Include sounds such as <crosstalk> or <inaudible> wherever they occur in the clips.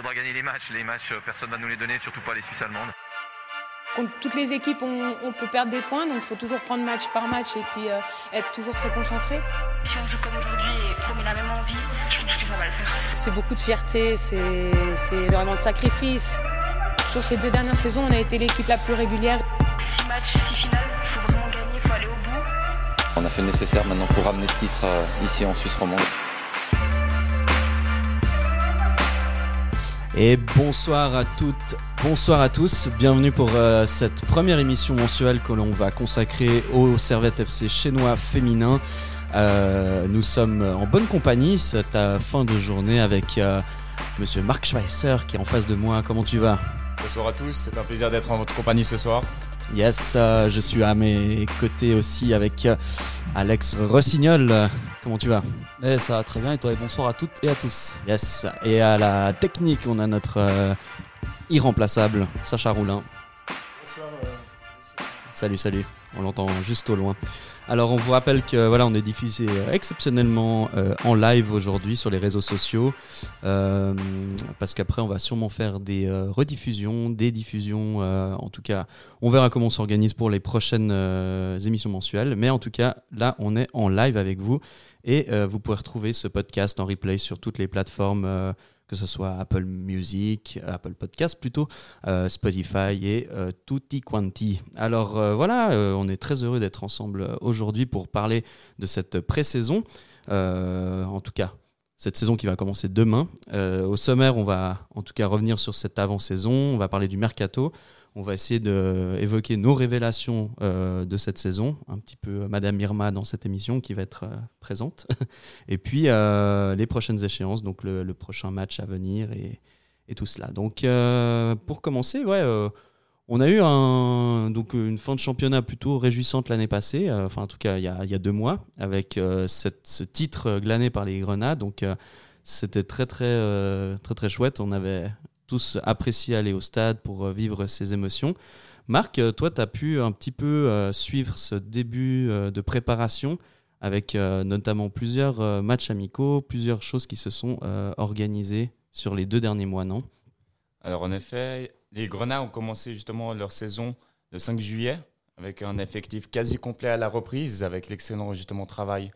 faudra gagner les matchs. Les matchs, personne ne va nous les donner, surtout pas les Suisses allemandes. Contre toutes les équipes, on, peut perdre des points, donc il faut toujours prendre match par match et puis être toujours très concentré. Si on joue comme aujourd'hui et qu'on met la même envie, je pense que ça va le faire. C'est beaucoup de fierté, c'est vraiment de sacrifice. Sur ces deux dernières saisons, on a été l'équipe la plus régulière. Six matchs, six finales, il faut vraiment gagner, il faut aller au bout. On a fait le nécessaire maintenant pour ramener ce titre euh, ici en Suisse romande. Et bonsoir à toutes, bonsoir à tous. Bienvenue pour euh, cette première émission mensuelle que l'on va consacrer au Servette FC chinois féminin. Euh, nous sommes en bonne compagnie cette fin de journée avec Monsieur Marc Schweisser qui est en face de moi. Comment tu vas? Bonsoir à tous, c'est un plaisir d'être en votre compagnie ce soir. Yes, euh, je suis à mes côtés aussi avec euh, Alex Rossignol. Comment tu vas eh, Ça va très bien et toi bonsoir à toutes et à tous. Yes, et à la technique, on a notre euh, irremplaçable Sacha Roulin. Bonsoir. Salut, salut, on l'entend juste au loin. Alors on vous rappelle que voilà, on est diffusé euh, exceptionnellement euh, en live aujourd'hui sur les réseaux sociaux, euh, parce qu'après on va sûrement faire des rediffusions, des diffusions. en tout cas, on verra comment on s'organise pour les prochaines émissions mensuelles. Mais en tout cas, là, on est en live avec vous et vous pouvez retrouver ce podcast en replay sur toutes les plateformes que ce soit Apple Music, Apple Podcast plutôt, euh, Spotify et euh, tutti quanti. Alors euh, voilà, on est très heureux d'être ensemble aujourd'hui pour parler de cette pré-saison. en tout cas, cette saison qui va commencer demain. au sommaire, on va en tout cas revenir sur cette avant-saison, on va parler du mercato, on va essayer d'évoquer nos révélations euh, de cette saison, un petit peu Madame Irma dans cette émission qui va être euh, présente, <laughs> et puis euh, les prochaines échéances, donc le, prochain match à venir et, tout cela. Donc pour commencer, ouais, on a eu un, donc une fin de championnat plutôt réjouissante l'année passée, enfin en tout cas il y a, deux mois, avec ce titre glané par les Grenades. Donc c'était très très très très chouette. On avait tous apprécié aller au stade pour euh, vivre ces émotions. Marc, euh, toi, tu as pu un petit peu euh, suivre ce début de préparation avec notamment plusieurs matchs amicaux, plusieurs choses qui se sont organisées sur les deux derniers mois, non? Alors en effet, les Grenats ont commencé justement leur saison le 5 juillet avec un effectif quasi complet à la reprise, avec l'excellent justement travail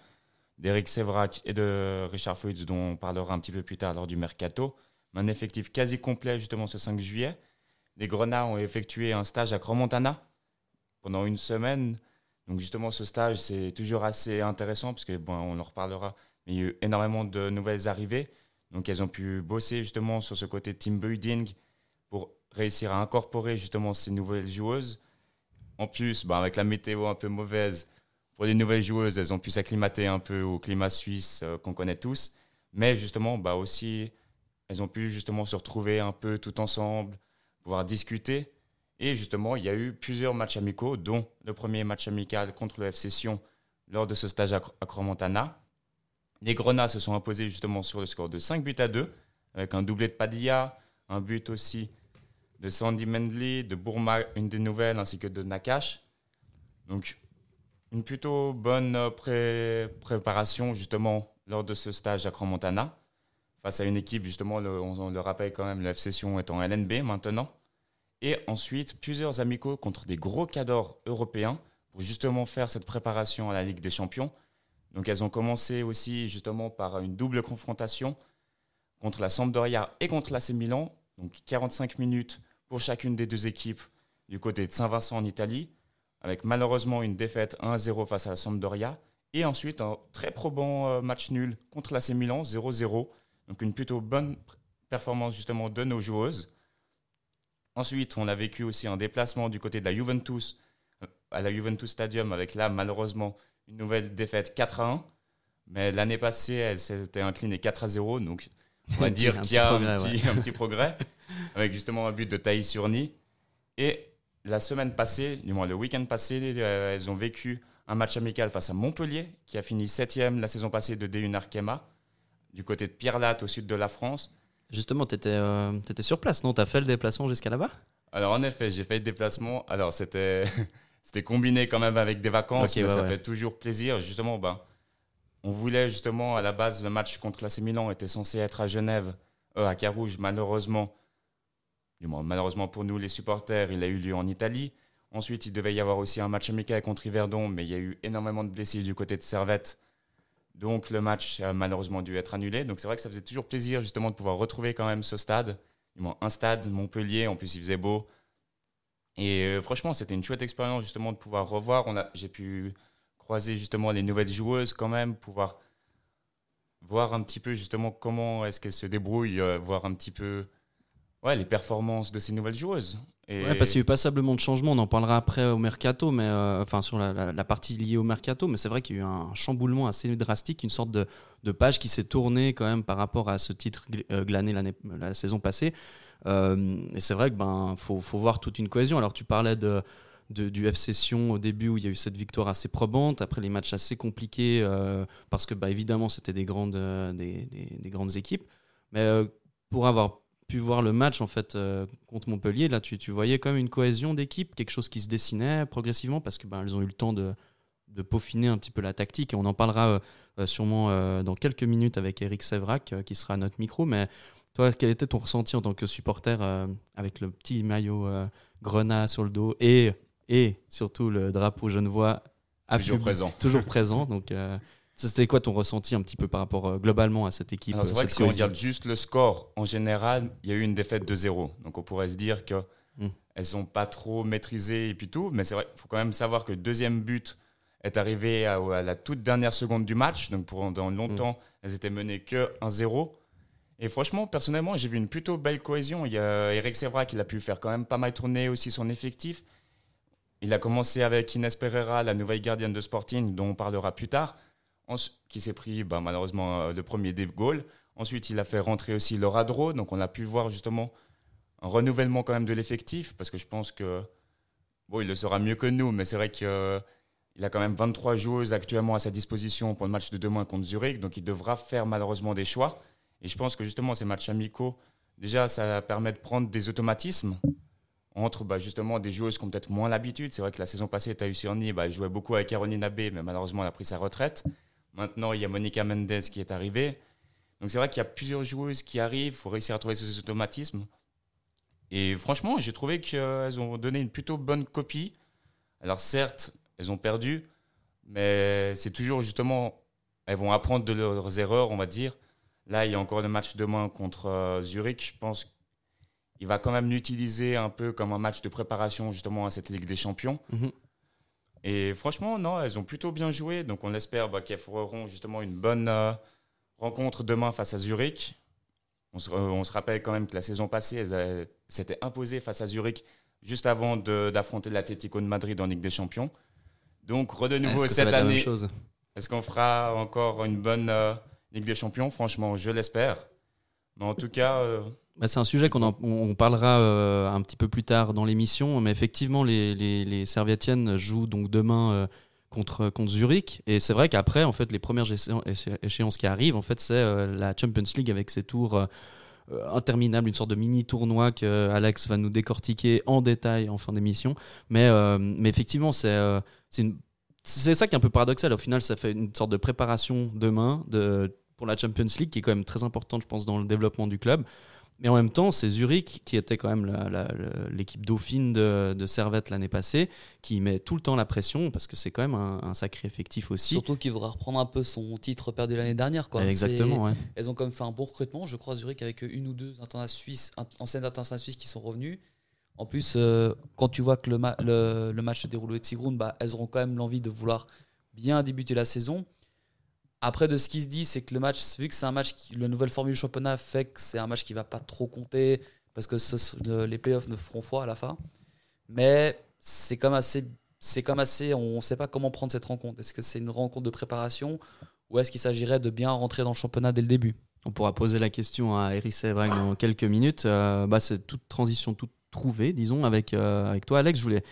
d'Eric Sévrac et de Richard Foyt, dont on parlera un petit peu plus tard lors du mercato un effectif quasi complet justement ce 5 juillet. Les Grenats ont effectué un stage à Cromontana pendant une semaine. Donc justement, ce stage, c'est toujours assez intéressant parce que, bon, on en reparlera, mais il y a eu énormément de nouvelles arrivées. Donc elles ont pu bosser justement sur ce côté team building pour réussir à incorporer justement ces nouvelles joueuses. En plus, bah, avec la météo un peu mauvaise, pour les nouvelles joueuses, elles ont pu s'acclimater un peu au climat suisse euh, qu'on connaît tous. Mais justement, bah, aussi elles ont pu justement se retrouver un peu tout ensemble, pouvoir discuter. Et justement, il y a eu plusieurs matchs amicaux, dont le premier match amical contre le FC Sion lors de ce stage à Cromontana. Les Grenats se sont imposés justement sur le score de 5 buts à 2, avec un doublé de Padilla, un but aussi de Sandy Mendley, de Bourma, une des nouvelles, ainsi que de Nakash. Donc, une plutôt bonne préparation justement lors de ce stage à Cromontana face à une équipe, justement, on, le rappelle quand même, le FC Sion est en LNB maintenant. Et ensuite, plusieurs amicaux contre des gros cadors européens pour justement faire cette préparation à la Ligue des Champions. Donc elles ont commencé aussi justement par une double confrontation contre la Sampdoria et contre l'AC Milan. Donc 45 minutes pour chacune des deux équipes du côté de Saint-Vincent en Italie, avec malheureusement une défaite 1-0 face à la Sampdoria. Et ensuite un très probant euh, match nul contre l'AC Milan, 0-0, donc une plutôt bonne performance justement de nos joueuses. Ensuite, on a vécu aussi un déplacement du côté de la Juventus, euh, à la Juventus Stadium, avec là, malheureusement, une nouvelle défaite 4 à 1. Mais l'année passée, elle s'était inclinée 4 à 0. Donc, on va dire qu'il y a un, petit, un, petit, progrès, avec justement un but de Thaïs Surni. Et la semaine passée, du moins le week-end passé, euh, elles ont vécu un match amical face à Montpellier, qui a fini 7 la saison passée de D1 Arkema du côté de Pierre-Latte, au sud de la France. Justement, tu étais, euh, sur place, non? Tu as fait le déplacement jusqu'à là-bas? Alors, en effet, j'ai fait le déplacement. Alors, c'était <laughs> combiné quand même avec des vacances, mais ça fait toujours plaisir. Justement, ben, on voulait justement, à la base, le match contre l'AC Milan était censé être à Genève euh, à Carouge, malheureusement, du moins malheureusement pour nous les supporters, il a eu lieu en Italie. Ensuite, il devait y avoir aussi un match amical contre Yverdon, mais il y a eu énormément de blessés du côté de Servette. Donc le match a malheureusement dû être annulé. Donc c'est vrai que ça faisait toujours plaisir justement de pouvoir retrouver quand même ce stade. Un stade, Montpellier, en plus il faisait beau. Et euh, franchement, c'était une chouette expérience justement de pouvoir revoir. J'ai pu croiser justement les nouvelles joueuses quand même, pouvoir voir un petit peu justement comment est-ce qu'elles se débrouillent, euh, voir un petit peu les performances de ces nouvelles joueuses. Ouais, parce qu'il y a eu passablement de changements, on en parlera après au mercato, mais euh, enfin sur la, partie liée au mercato, mais c'est vrai qu'il y a eu un chamboulement assez drastique, une sorte de, page qui s'est tournée quand même par rapport à ce titre euh, glané la saison passée. Euh, et c'est vrai que ben faut, voir toute une cohésion. Alors tu parlais de, du FC Sion au début où il y a eu cette victoire assez probante, après les matchs assez compliqués parce que bah, évidemment c'était des grandes, des, des- des grandes équipes, mais pour avoir pu voir le match en fait euh, contre Montpellier, là tu, tu voyais quand même une cohésion d'équipe, quelque chose qui se dessinait progressivement parce que ben, elles ont eu le temps de, de peaufiner un petit peu la tactique et on en parlera euh, euh, sûrement euh, dans quelques minutes avec Eric Sévrac qui sera à notre micro. Mais toi, quel était ton ressenti en tant que supporter avec le petit maillot grenat sur le dos et, et surtout le drapeau genevois toujours présent. toujours <laughs> présent. Donc c'était quoi ton ressenti un petit peu par rapport euh, globalement à cette équipe c'est euh, vrai que si on regarde juste le score, en général, il y a eu une défaite de 0. Donc on pourrait se dire que Mm. elles sont pas trop maîtrisées et puis tout. Mais c'est vrai, il faut quand même savoir que le deuxième but est arrivé à, à la toute dernière seconde du match. Donc pendant longtemps, elles étaient menées que 1-0. Et franchement, personnellement, j'ai vu une plutôt belle cohésion. Il y a Eric Sevra qui a pu faire quand même pas mal tourner aussi son effectif. Il a commencé avec Inès Pereira, la nouvelle gardienne de Sporting, dont on parlera plus tard, qui s'est pris bah, malheureusement euh, le premier des goals. Ensuite, il a fait rentrer aussi Laura Dro, donc on a pu voir justement un renouvellement quand même de l'effectif, parce que je pense que, bon, il le saura mieux que nous, mais c'est vrai qu'il a quand même 23 joueuses actuellement à sa disposition pour le match de demain contre Zurich, donc il devra faire malheureusement des choix. Et je pense que justement, ces matchs amicaux, déjà, ça permet de prendre des automatismes entre bah, justement des joueuses qui ont peut-être moins l'habitude. C'est vrai que la saison passée, Taïu Sirni, bah, jouait beaucoup avec Caroline Abbé, mais malheureusement, elle a pris sa retraite. Maintenant, il y a Monica Mendes qui est arrivée. Donc c'est vrai qu'il y a plusieurs joueuses qui arrivent, il faut réussir à trouver ces automatismes. Et franchement, j'ai trouvé qu'elles ont donné une plutôt bonne copie. Alors certes, elles ont perdu, mais c'est toujours justement, elles vont apprendre de leurs erreurs, on va dire. Là, il y a encore le match demain contre euh, Zurich. Je pense qu'il va quand même l'utiliser un peu comme un match de préparation justement à cette Ligue des Champions. Mhm. Et franchement, non, elles ont plutôt bien joué. Donc on espère bah, qu'elles feront justement une bonne euh, rencontre demain face à Zurich. On se, euh, on se rappelle quand même que la saison passée, elles avaient- s'étaient imposées face à Zurich juste avant d'affronter l'Atlético de Madrid en Ligue des Champions. Donc, de nouveau cette année, est-ce qu'on fera encore une bonne euh, Ligue des Champions? Franchement, je l'espère. Mais en tout cas, euh, Bah, c'est un sujet qu'on on parlera euh, un petit peu plus tard dans l'émission, mais effectivement, les, les, les Servietiennes jouent donc demain euh, contre, contre Zurich. Et c'est vrai qu'après, en fait, les premières échéan- éché- échéances qui arrivent, en fait, c'est la Champions League avec ses tours interminables, une sorte de mini tournoi que Alex va nous décortiquer en détail en fin d'émission. Mais, mais effectivement, c'est euh, ça qui est un peu paradoxal. Au final, ça fait une sorte de préparation demain de, pour la Champions League qui est quand même très importante, je pense, dans le développement du club. Mais en même temps, c'est Zurich, qui était quand même l'équipe dauphine de, de Servette l'année passée, qui met tout le temps la pression, parce que c'est quand même un, un sacré effectif aussi. Surtout qu'il voudra reprendre un peu son titre perdu l'année dernière. Quoi. Exactement, ouais. Elles ont quand même fait un bon recrutement, je crois, Zurich, avec une ou deux internationales suisses, anciennes internationales suisses qui sont revenues. En plus, euh, quand tu vois que le, ma- le, le match se déroule au Tsigrun, bah, elles auront quand même l'envie de vouloir bien débuter la saison. Après, de ce qui se dit, c'est que le match, vu que c'est un match, qui, la nouvelle formule championnat fait que c'est un match qui va pas trop compter, parce que ce- le- les playoffs ne feront foi à la fin. Mais c'est comme assez, c'est comme assez, on ne sait pas comment prendre cette rencontre. Est-ce que c'est une rencontre de préparation ou est-ce qu'il s'agirait de bien rentrer dans le championnat dès le début? On pourra poser la question à Eric Sévrag dans quelques minutes. Euh, bah, c'est toute transition toute trouvée, disons, avec, euh, avec toi, Alex. Je voulais,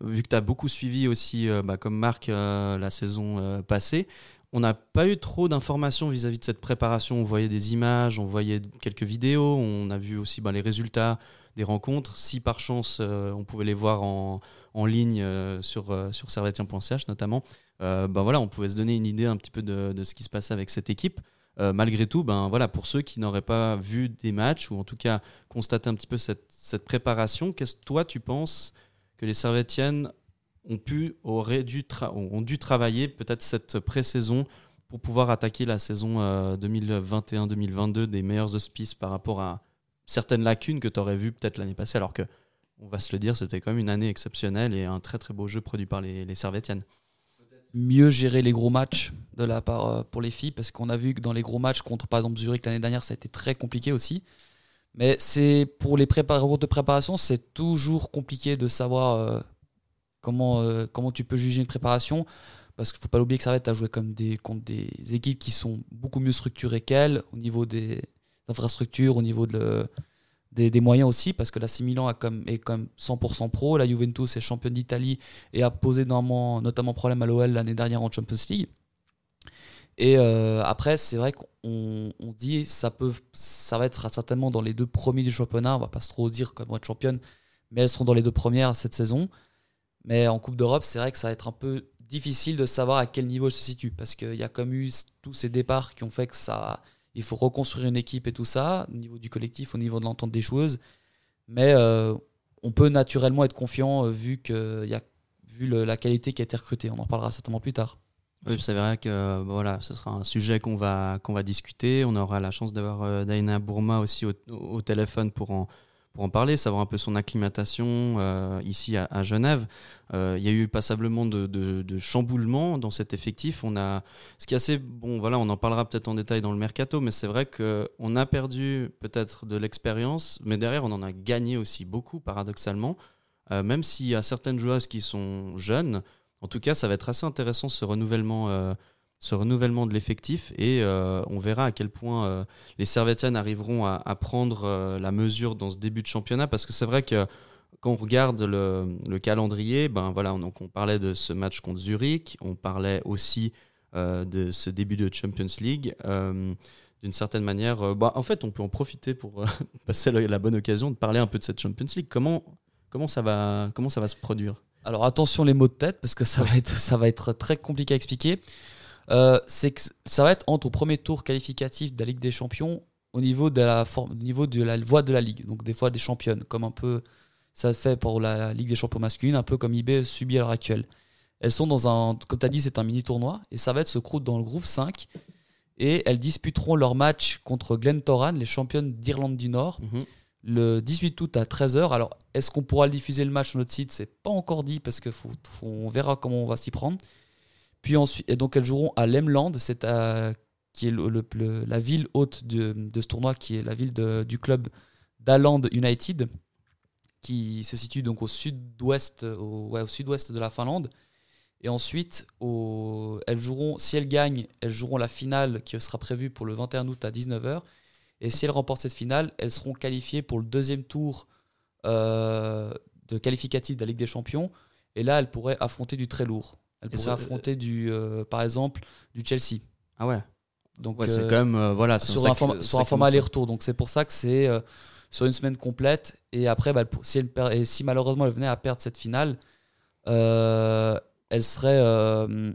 vu que tu as beaucoup suivi aussi, euh, bah, comme Marc, la saison passée, on n'a pas eu trop d'informations vis-à-vis de cette préparation. On voyait des images, on voyait quelques vidéos, on a vu aussi bah, les résultats des rencontres. Si par chance, euh, on pouvait les voir en, ligne euh, sur, euh, sur servetien.ch notamment, euh, bah, voilà, on pouvait se donner une idée un petit peu de, ce qui se passait avec cette équipe. malgré tout, ben voilà, pour ceux qui n'auraient pas vu des matchs ou en tout cas constaté un petit peu cette, cette préparation, qu'est-ce que toi tu penses que les Servetiennes ont pu, auraient dû, ont dû travailler peut-être cette pré-saison pour pouvoir attaquer la saison euh, 2021-2022 des meilleurs auspices par rapport à certaines lacunes que tu aurais vues peut-être l'année passée, alors que, on va se le dire, c'était quand même une année exceptionnelle et un très très beau jeu produit par les, les Servetiennes. mieux gérer les gros matchs de la part euh, pour les filles parce qu'on a vu que dans les gros matchs contre par exemple Zurich l'année dernière ça a été très compliqué aussi mais c'est pour les préparateurs de préparation c'est toujours compliqué de savoir euh, comment euh, comment tu peux juger une préparation parce qu'il faut pas l'oublier que Servette a joué comme des contre des équipes qui sont beaucoup mieux structurées qu'elles au niveau des infrastructures au niveau des, moyens aussi parce que la Milan a comme, est comme 100% pro la Juventus est championne d'Italie et a posé notamment, problème à l'OL l'année dernière en Champions League. Et euh, après, c'est vrai qu'on on dit ça peut, ça va être certainement dans les deux premiers du championnat. On va pas se trop dire qu'elles vont être championnes, mais elles seront dans les deux premières cette saison. Mais en Coupe d'Europe, c'est vrai que ça va être un peu difficile de savoir à quel niveau elles se situe parce qu'il y a comme eu tous ces départs qui ont fait que ça, il faut reconstruire une équipe et tout ça, au niveau du collectif, au niveau de l'entente des joueuses. Mais euh, on peut naturellement être confiant euh, vu, que, il y a, vu la qualité qui a été recrutée. On en parlera certainement plus tard. Oui, c'est vrai que euh, voilà, ce sera un sujet qu'on va, qu'on va discuter. On aura la chance d'avoir Daina Bourma aussi au, au téléphone pour en, pour en parler, savoir un peu son acclimatation euh, ici à, Genève. Euh, il y a eu passablement de, de, chamboulements dans cet effectif. On a, ce qui est assez bon, voilà, on en parlera peut-être en détail dans le mercato, mais c'est vrai qu'on a perdu peut-être de l'expérience, mais derrière on en a gagné aussi beaucoup, paradoxalement. Euh, même s'il y a certaines joueuses qui sont jeunes, en tout cas, ça va être assez intéressant ce renouvellement, ce renouvellement de l'effectif et euh, on verra à quel point euh, les Servetiennes arriveront à, prendre euh, la mesure dans ce début de championnat parce que c'est vrai que quand on regarde le, le calendrier, ben voilà, on, donc on parlait de ce match contre Zurich, on parlait aussi de ce début de Champions League. d'une certaine manière, bah, en fait, on peut en profiter pour <laughs> passer la, la bonne occasion de parler un peu de cette Champions League. Comment, comment, ça, va, comment ça va se produire? Alors attention les mots de tête parce que ça va être, ça va être très compliqué à expliquer. Euh, c'est que ça va être entre au premier tour qualificatif de la Ligue des Champions au niveau de la, forme, au niveau de la voie de la Ligue, donc des fois des championnes, comme un peu ça fait pour la Ligue des Champions masculines, un peu comme IB subit à l'heure actuelle. Elles sont dans un, comme tu as dit, c'est un mini tournoi et ça va être se croûte dans le groupe 5 et elles disputeront leur match contre Glentoran, les championnes d'Irlande du Nord, Mhm. le 18 août à 13h. Alors, est-ce qu'on pourra diffuser le match sur notre site? C'est pas encore dit parce que faut, faut- on verra comment on va s'y prendre. Puis ensuite, et donc elles joueront à Lemland, c'est à- qui est le- la ville haute de, ce tournoi, qui est la ville de- du club d'Aland United, qui se situe donc au sud-ouest, au, ouais, au sud-ouest de la Finlande. Et ensuite, elles joueront, si elles gagnent, elles joueront la finale qui sera prévue pour le 21 août à 19h. Et si elles remportent cette finale, elles seront qualifiées pour le deuxième tour euh, de qualificatif de la Ligue des Champions. Et là, elles pourraient affronter du très lourd. Pourraient ça- affronter, du, euh, par exemple, du Chelsea. Ah ouais, Donc, ouais, c'est euh, quand même. euh, voilà, sur, sacré- un format, sur un sacré format morceau. aller-retour. Donc c'est pour ça que c'est euh, sur une semaine complète. Et après, bah, si, elle per- et si malheureusement elle venait à perdre cette finale, euh, elle serait, euh,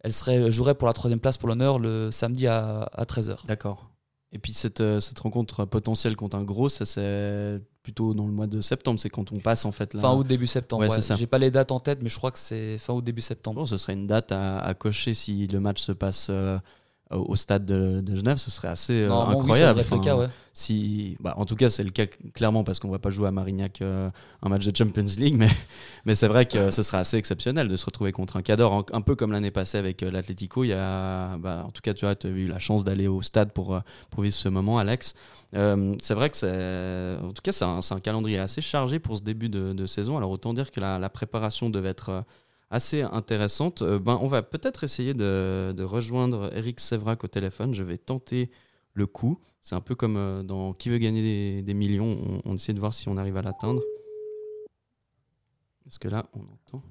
elle serait jouerait pour la troisième place pour l'honneur le samedi à, à 13h. D'accord. Et puis cette, euh, cette rencontre potentielle contre un gros, ça c'est plutôt dans le mois de septembre, c'est quand on passe en fait là. Fin août, début septembre. Ouais, ouais. J'ai pas les dates en tête, mais je crois que c'est fin août, début septembre. Bon, ce serait une date à, à cocher si le match se passe euh, au au stade de, de Genève, ce serait assez euh, incroyable. Enfin, cas, ouais. si, bah, en tout cas, c'est le cas clairement parce qu'on va pas jouer à Marignac euh, un match de Champions League, <laughs> mais, mais c'est vrai que ce serait assez exceptionnel de se retrouver contre un cador, un, un peu comme l'année passée avec euh, l'Atlético. Il y a, bah, en tout cas, tu as eu la chance d'aller au stade pour, euh, pour vivre ce moment, Alex. C'est vrai que c'est, en tout cas, c'est un, calendrier assez chargé pour ce début de, de saison. Alors autant dire que la, la préparation devait être assez intéressante. Euh, ben, on va peut-être essayer de, rejoindre Eric Sévrac au téléphone. Je vais tenter le coup. C'est un peu comme euh, dans Qui veut gagner des, millions. On, on essaie de voir si on arrive à l'atteindre. Parce que là, on entend?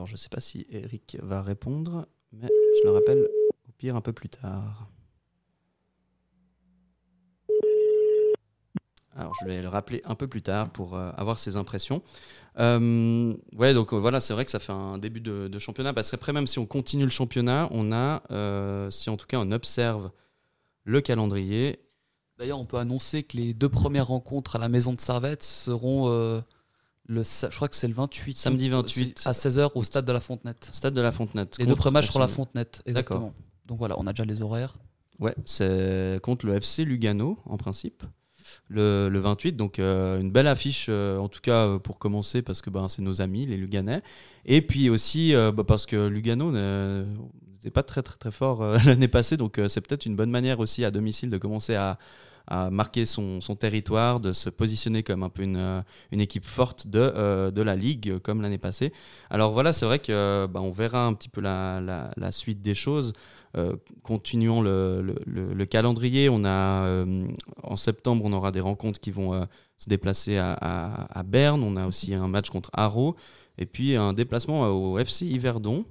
Alors je ne sais pas si Eric va répondre, mais je le rappelle au pire un peu plus tard. Alors, je vais le rappeler un peu plus tard pour euh, avoir ses impressions. Euh, ouais, donc euh, voilà, c'est vrai que ça fait un début de, championnat. Parce qu'après, même si on continue le championnat, on a, si en tout cas on observe le calendrier. D'ailleurs, on peut annoncer que les deux premières rencontres à la maison de Servette seront le, je crois que c'est le 28. Samedi 28. À 16h au stade de la Fontenette. Stade de la Fontenette. Les deux premiers matchs sur la Fontenette, exactement. Donc voilà, on a déjà les horaires. Ouais, c'est contre le FC Lugano en principe le, 28. Donc euh, une belle affiche, euh, en tout cas euh, pour commencer, parce que ben, c'est nos amis, les Luganais. Et puis aussi bah, parce que Lugano n'était pas très très très fort <laughs> l'année passée, donc c'est peut-être une bonne manière aussi à domicile de commencer à, marquer son, son, territoire, de se positionner comme un peu une, une équipe forte de, de la Ligue, comme l'année passée. Alors voilà, c'est vrai que bah, verra un petit peu la, la, suite des choses. Euh, continuons le, le, calendrier. On a, euh, en septembre, on aura des rencontres qui vont euh, se déplacer à, à, Berne. On a aussi un match contre Haro. Et puis un déplacement au FC Yverdon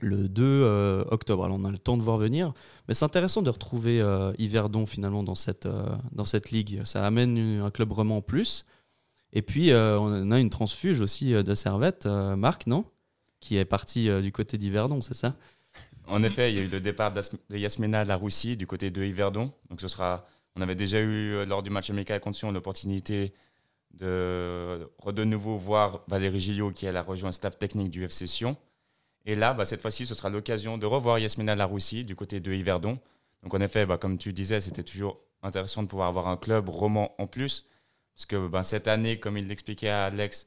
le 2 octobre. Alors on a le temps de voir venir, mais c'est intéressant de retrouver Yverdon finalement dans cette, dans cette ligue. Ça amène un club vraiment en plus. Et puis on a une transfuge aussi de Servette, Marc, non? Qui est parti du côté d'Yverdon, c'est ça? En effet, il y a eu le départ de Yasmina Laroussi du côté de Yverdon. Donc ce sera, on avait déjà eu euh, lors du match amical contre Sion l'opportunité de de nouveau voir Valérie Gillot qui a rejoint le staff technique du FC Sion. Et là, bah, cette fois-ci, ce sera l'occasion de revoir Yasmina Laroussi du côté de Yverdon. Donc en effet, bah, comme tu disais, c'était toujours intéressant de pouvoir avoir un club roman en plus. Parce que bah, cette année, comme il l'expliquait à Alex,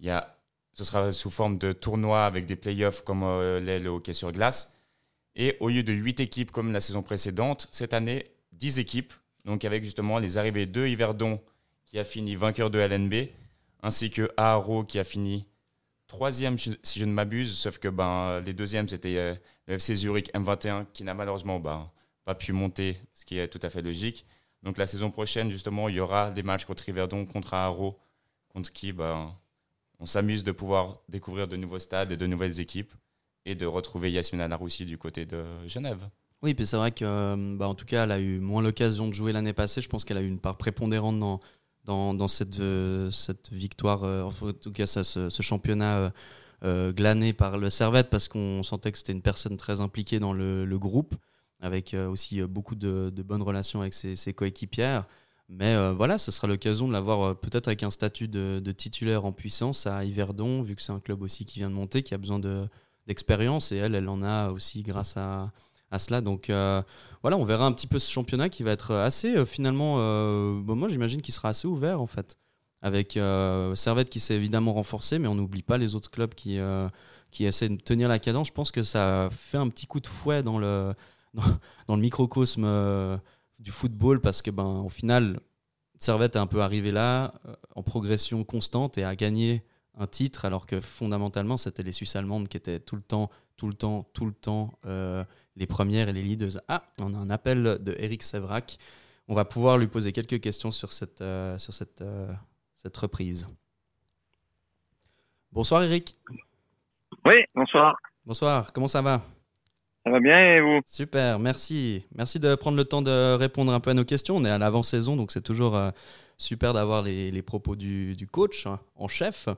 y a, ce sera sous forme de tournoi avec des playoffs comme euh, le hockey sur glace. Et au lieu de 8 équipes comme la saison précédente, cette année, 10 équipes. Donc avec justement les arrivées de Yverdon qui a fini vainqueur de LNB, ainsi que Aaro qui a fini troisième si je ne m'abuse, sauf que ben, les deuxièmes c'était euh, le FC Zurich M21 qui n'a malheureusement ben, pas pu monter, ce qui est tout à fait logique. Donc la saison prochaine justement il y aura des matchs contre Yverdon, contre Aaro, contre qui ben, on s'amuse de pouvoir découvrir de nouveaux stades et de nouvelles équipes et de retrouver Yasmina Naroussi du côté de Genève. Oui, puis c'est vrai que, euh, bah, en tout cas, elle a eu moins l'occasion de jouer l'année passée. Je pense qu'elle a eu une part prépondérante dans, dans, dans cette, euh, cette victoire, euh, en tout cas, ce, ce, championnat glané par le Servette, parce qu'on sentait que c'était une personne très impliquée dans le, le groupe, avec aussi beaucoup de, de, bonnes relations avec ses, ses coéquipières. Mais voilà, ce sera l'occasion de l'avoir peut-être avec un statut de, de, titulaire en puissance à Yverdon, vu que c'est un club aussi qui vient de monter, qui a besoin de, d'expérience et elle, elle en a aussi grâce à, à cela. Donc euh, voilà, on verra un petit peu ce championnat qui va être assez euh, finalement, euh, moi j'imagine qu'il sera assez ouvert en fait. Avec Servette qui s'est évidemment renforcé, mais on n'oublie pas les autres clubs qui, qui essaient de tenir la cadence. Je pense que ça fait un petit coup de fouet dans le, <laughs> dans, le microcosme du football parce que ben, au final, Servette est un peu arrivé là en progression constante et a gagné un titre, alors que fondamentalement, c'était les Suisses allemandes qui étaient tout le temps, tout le temps, tout le temps les premières et les leaders. Ah, on a un appel de Eric Sevrac. On va pouvoir lui poser quelques questions sur cette, euh, sur cette, euh, cette reprise. Bonsoir Eric. Oui, bonsoir. Bonsoir, comment ça va? Ça va bien et vous? Super, merci. Merci de prendre le temps de répondre un peu à nos questions. On est à l'avant-saison, donc c'est toujours super d'avoir les, propos du, coach hein, en chef.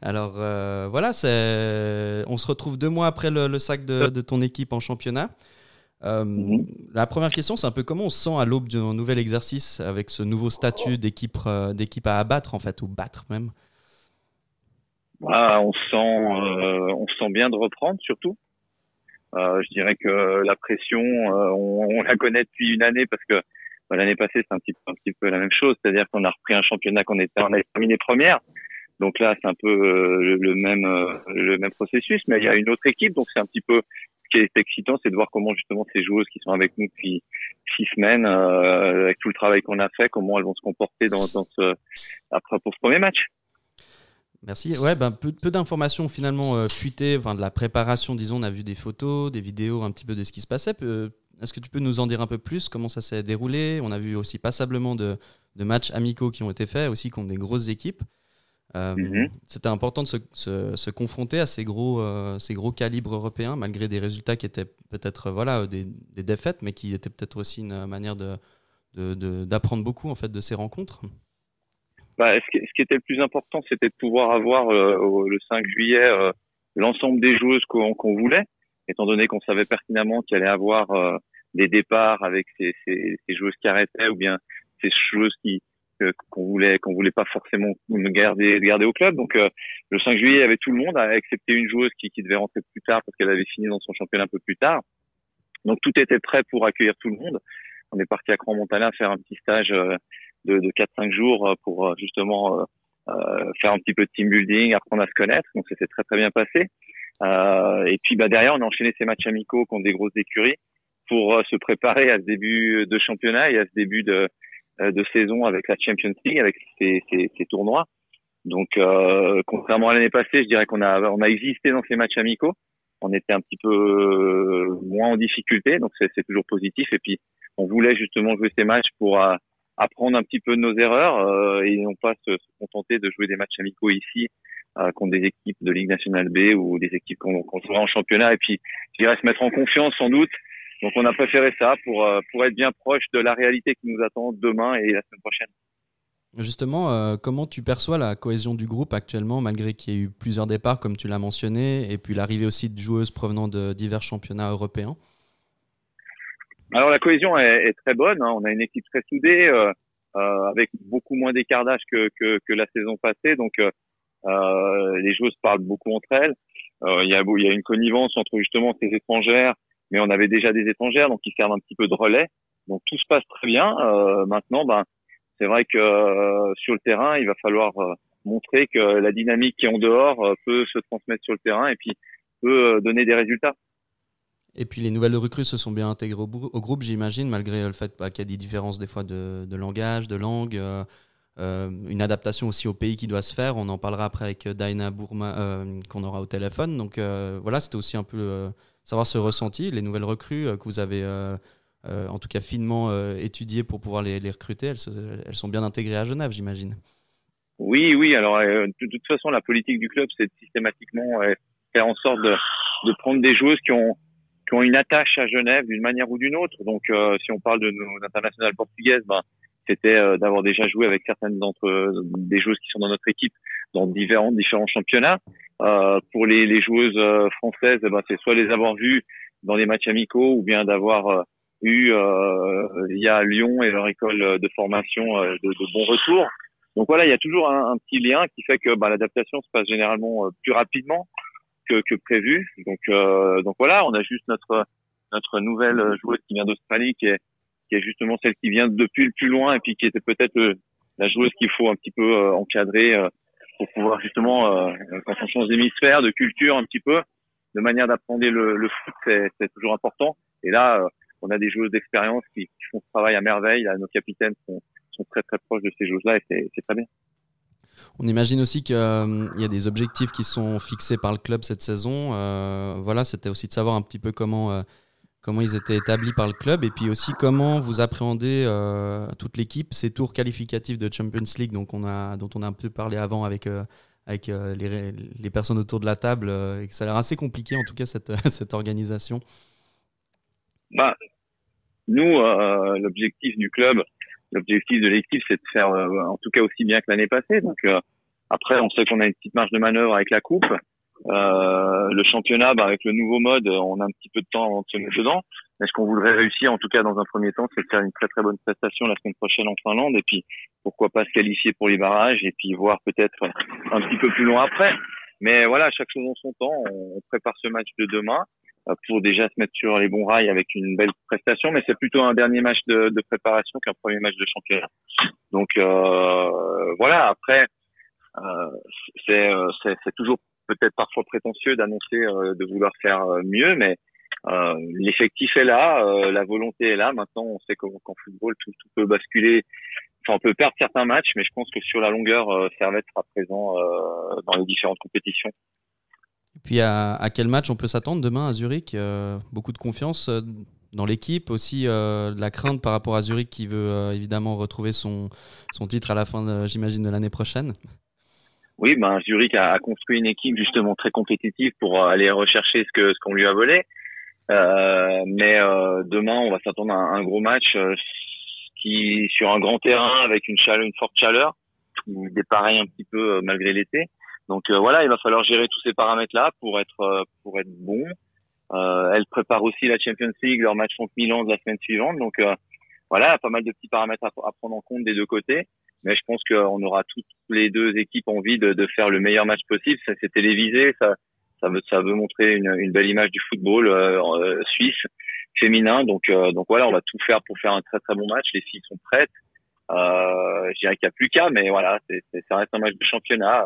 Alors euh, voilà, on se retrouve deux mois après le, sac de, ton équipe en championnat. Euh, mhm. La première question, c'est un peu comment on se sent à l'aube d'un nouvel exercice avec ce nouveau statut d'équipe euh, d'équipe à abattre en fait, ou battre même? on sent on sent bien de reprendre surtout. je dirais que la pression, on, la connaît depuis une année parce que bah, l'année passée, c'est un petit, un petit peu la même chose, c'est-à-dire qu'on a repris un championnat qu'on était, on a terminé première. Donc là, c'est un peu euh, le même euh, le même processus, mais il y a une autre équipe, donc c'est un petit peu ce qui est excitant, c'est de voir comment justement ces joueuses qui sont avec nous depuis six semaines, euh, avec tout le travail qu'on a fait, comment elles vont se comporter après pour ce premier match. Merci. Ouais, ben, peu, peu d'informations finalement fuitées, enfin, de la préparation, disons. On a vu des photos, des vidéos, un petit peu de ce qui se passait. Est-ce que tu peux nous en dire un peu plus? Comment ça s'est déroulé? On a vu aussi passablement de, de, matchs amicaux qui ont été faits, aussi contre des grosses équipes. Euh, Mhm. C'était important de se, se- se confronter à ces gros, euh, ces gros calibres européens, malgré des résultats qui étaient peut-être euh, voilà, des, des défaites, mais qui étaient peut-être aussi une manière de, de- de- d'apprendre beaucoup en fait, de ces rencontres. Bah, ce, qui, ce qui était le plus important, c'était de pouvoir avoir euh, au- le 5 juillet l'ensemble des joueuses qu'on qu'on voulait, étant donné qu'on savait pertinemment qu'il allait avoir euh, des départs avec ces, ces, ces joueuses qui arrêtaient ou bien ces joueuses qui qu'on voulait qu'on voulait pas forcément garder garder au club. Donc euh, le 5 juillet, il y avait tout le monde, excepté une joueuse qui, qui devait rentrer plus tard parce qu'elle avait fini dans son championnat un peu plus tard. Donc tout était prêt pour accueillir tout le monde. On est parti à Grand-Montalin faire un petit stage euh, de, de 4-5 jours euh, pour euh, justement euh, euh, faire un petit peu de team building, apprendre à se connaître. Donc ça s'est très très bien passé. Et puis bah, derrière, on a enchaîné ces matchs amicaux contre des grosses écuries pour se préparer à ce début de championnat et à ce début de, de saison avec la Champions League, avec ces, ces, ces tournois. Donc euh, contrairement à l'année passée, je dirais qu'on a on a existé dans ces matchs amicaux. On était un petit peu euh, moins en difficulté, donc c'est toujours positif. Et puis on voulait justement jouer ces matchs pour euh, apprendre un petit peu de nos erreurs euh, et non pas se, se contenter de jouer des matchs amicaux ici euh, contre des équipes de Ligue nationale B ou des équipes qu'on qu'on jouera en championnat et puis je dirais se mettre en confiance sans doute. Donc on a préféré ça pour euh, pour être bien proche de la réalité qui nous attend demain et la semaine prochaine. Justement, euh, comment tu perçois la cohésion du groupe actuellement, malgré qu'il y ait eu plusieurs départs, comme tu l'as mentionné, et puis l'arrivée aussi de joueuses provenant de divers championnats européens? Alors la cohésion est, est très bonne. hein. On a une équipe très soudée, euh, euh, avec beaucoup moins d'écart d'âge que, que, que la saison passée. Donc euh, euh, les joueuses parlent beaucoup entre elles. Euh, Il y, a, il y a une connivence entre justement ces étrangères, mais on avait déjà des étrangères, donc qui servent un petit peu de relais. Donc tout se passe très bien. Euh, maintenant, ben c'est vrai que euh, sur le terrain, il va falloir euh, montrer que la dynamique qui est en dehors peut se transmettre sur le terrain et puis peut donner des résultats. Et puis les nouvelles recrues se sont bien intégrées au, groupe, j'imagine, malgré le fait bah, qu'il y a des différences des fois de, langage, de langue, une adaptation aussi au pays qui doit se faire. On en parlera après avec Daina Bourma qu'on aura au téléphone. Donc voilà, c'était aussi un peu savoir ce ressenti, les nouvelles recrues euh, que vous avez euh, euh, en tout cas finement étudiées pour pouvoir les, recruter. Elles, elles sont bien intégrées à Genève, j'imagine. Oui, oui. Alors, de toute façon, la politique du club, c'est systématiquement faire en sorte de, de prendre des joueuses qui ont qui ont une attache à Genève d'une manière ou d'une autre. Donc, si on parle de nos internationales portugaises, ben, c'était d'avoir déjà joué avec certaines d'entre des joueuses qui sont dans notre équipe dans différents différents championnats. Euh, pour les, les joueuses euh, françaises, eh ben, c'est soit les avoir vues dans des matchs amicaux ou bien d'avoir euh, eu euh, via Lyon et leur école de formation de, de bons retours. Donc voilà, il y a toujours un, un petit lien qui fait que bah, l'adaptation se passe généralement plus rapidement que, que prévu. Donc, euh, donc voilà, on a juste notre notre nouvelle joueuse qui vient d'Australie, qui est qui est justement celle qui vient depuis le plus loin et puis qui était peut-être la joueuse qu'il faut un petit peu encadrer pour pouvoir justement, euh, quand on change d'hémisphère, de culture un petit peu, de manière d'apprendre le, le foot, c'est toujours important. Et là, euh, on a des joueuses d'expérience qui, qui font ce travail à merveille. Là, nos capitaines sont, sont très très proches de ces joueuses-là et c'est très bien. On imagine aussi qu'il y a des objectifs qui sont fixés par le club cette saison. Euh, voilà, c'était aussi de savoir un petit peu comment, euh, comment ils étaient établis par le club et puis aussi comment vous appréhendez euh, toute l'équipe ces tours qualificatifs de Champions League donc dont on a un peu parlé avant avec, euh, avec euh, les, les personnes autour de la table et que ça a l'air assez compliqué en tout cas cette, <laughs> cette organisation. Bah, nous, l'objectif du club, l'objectif de l'équipe, c'est de faire en tout cas aussi bien que l'année passée. Donc après, on sait qu'on a une petite marge de manœuvre avec la coupe. Euh, le championnat, bah, avec le nouveau mode, on a un petit peu de temps avant de se mettre dedans. Mais ce qu'on voudrait réussir, en tout cas dans un premier temps, c'est de faire une très très bonne prestation la semaine prochaine en Finlande, et puis pourquoi pas se qualifier pour les barrages, et puis voir peut-être un petit peu plus loin après. Mais voilà, chaque chose en son temps. On prépare ce match de demain euh, pour déjà se mettre sur les bons rails avec une belle prestation, mais c'est plutôt un dernier match de, préparation qu'un premier match de championnat. Donc euh, voilà, après, euh, euh, c'est toujours peut-être parfois prétentieux d'annoncer euh, de vouloir faire euh, mieux, mais euh, l'effectif est là, la volonté est là. Maintenant, on sait qu'en football, tout, peut basculer. On peut perdre certains matchs, mais je pense que sur la longueur, euh, Servette sera présent dans les différentes compétitions. Et puis à, quel match on peut s'attendre demain à Zurich Beaucoup de confiance dans l'équipe, aussi la crainte par rapport à Zurich qui veut évidemment retrouver son, son titre à la fin, j'imagine, de l'année prochaine? Oui, ben Zurich a, a, construit une équipe justement très compétitive pour aller rechercher ce que ce qu'on lui a volé. Euh, mais euh, demain, on va s'attendre à un, gros match euh, qui sur un grand terrain avec une chaleur, une forte chaleur, qui dépareille un petit peu euh, malgré l'été. Donc voilà, il va falloir gérer tous ces paramètres-là pour être pour être bon. elle prépare aussi la Champions League, leur match contre Milan de la semaine suivante. Donc voilà, pas mal de petits paramètres à prendre en compte des deux côtés mais je pense qu'on aura toutes les deux équipes envie de, de faire le meilleur match possible. Ça c'est télévisé, ça, ça veut, ça veut montrer une, une belle image du football euh, euh suisse féminin. Donc, euh, donc voilà, on va tout faire pour faire un très très bon match. Les filles sont prêtes. Euh, je dirais qu'il n'y a plus qu'à, mais voilà, c'est, ça reste un match de championnat,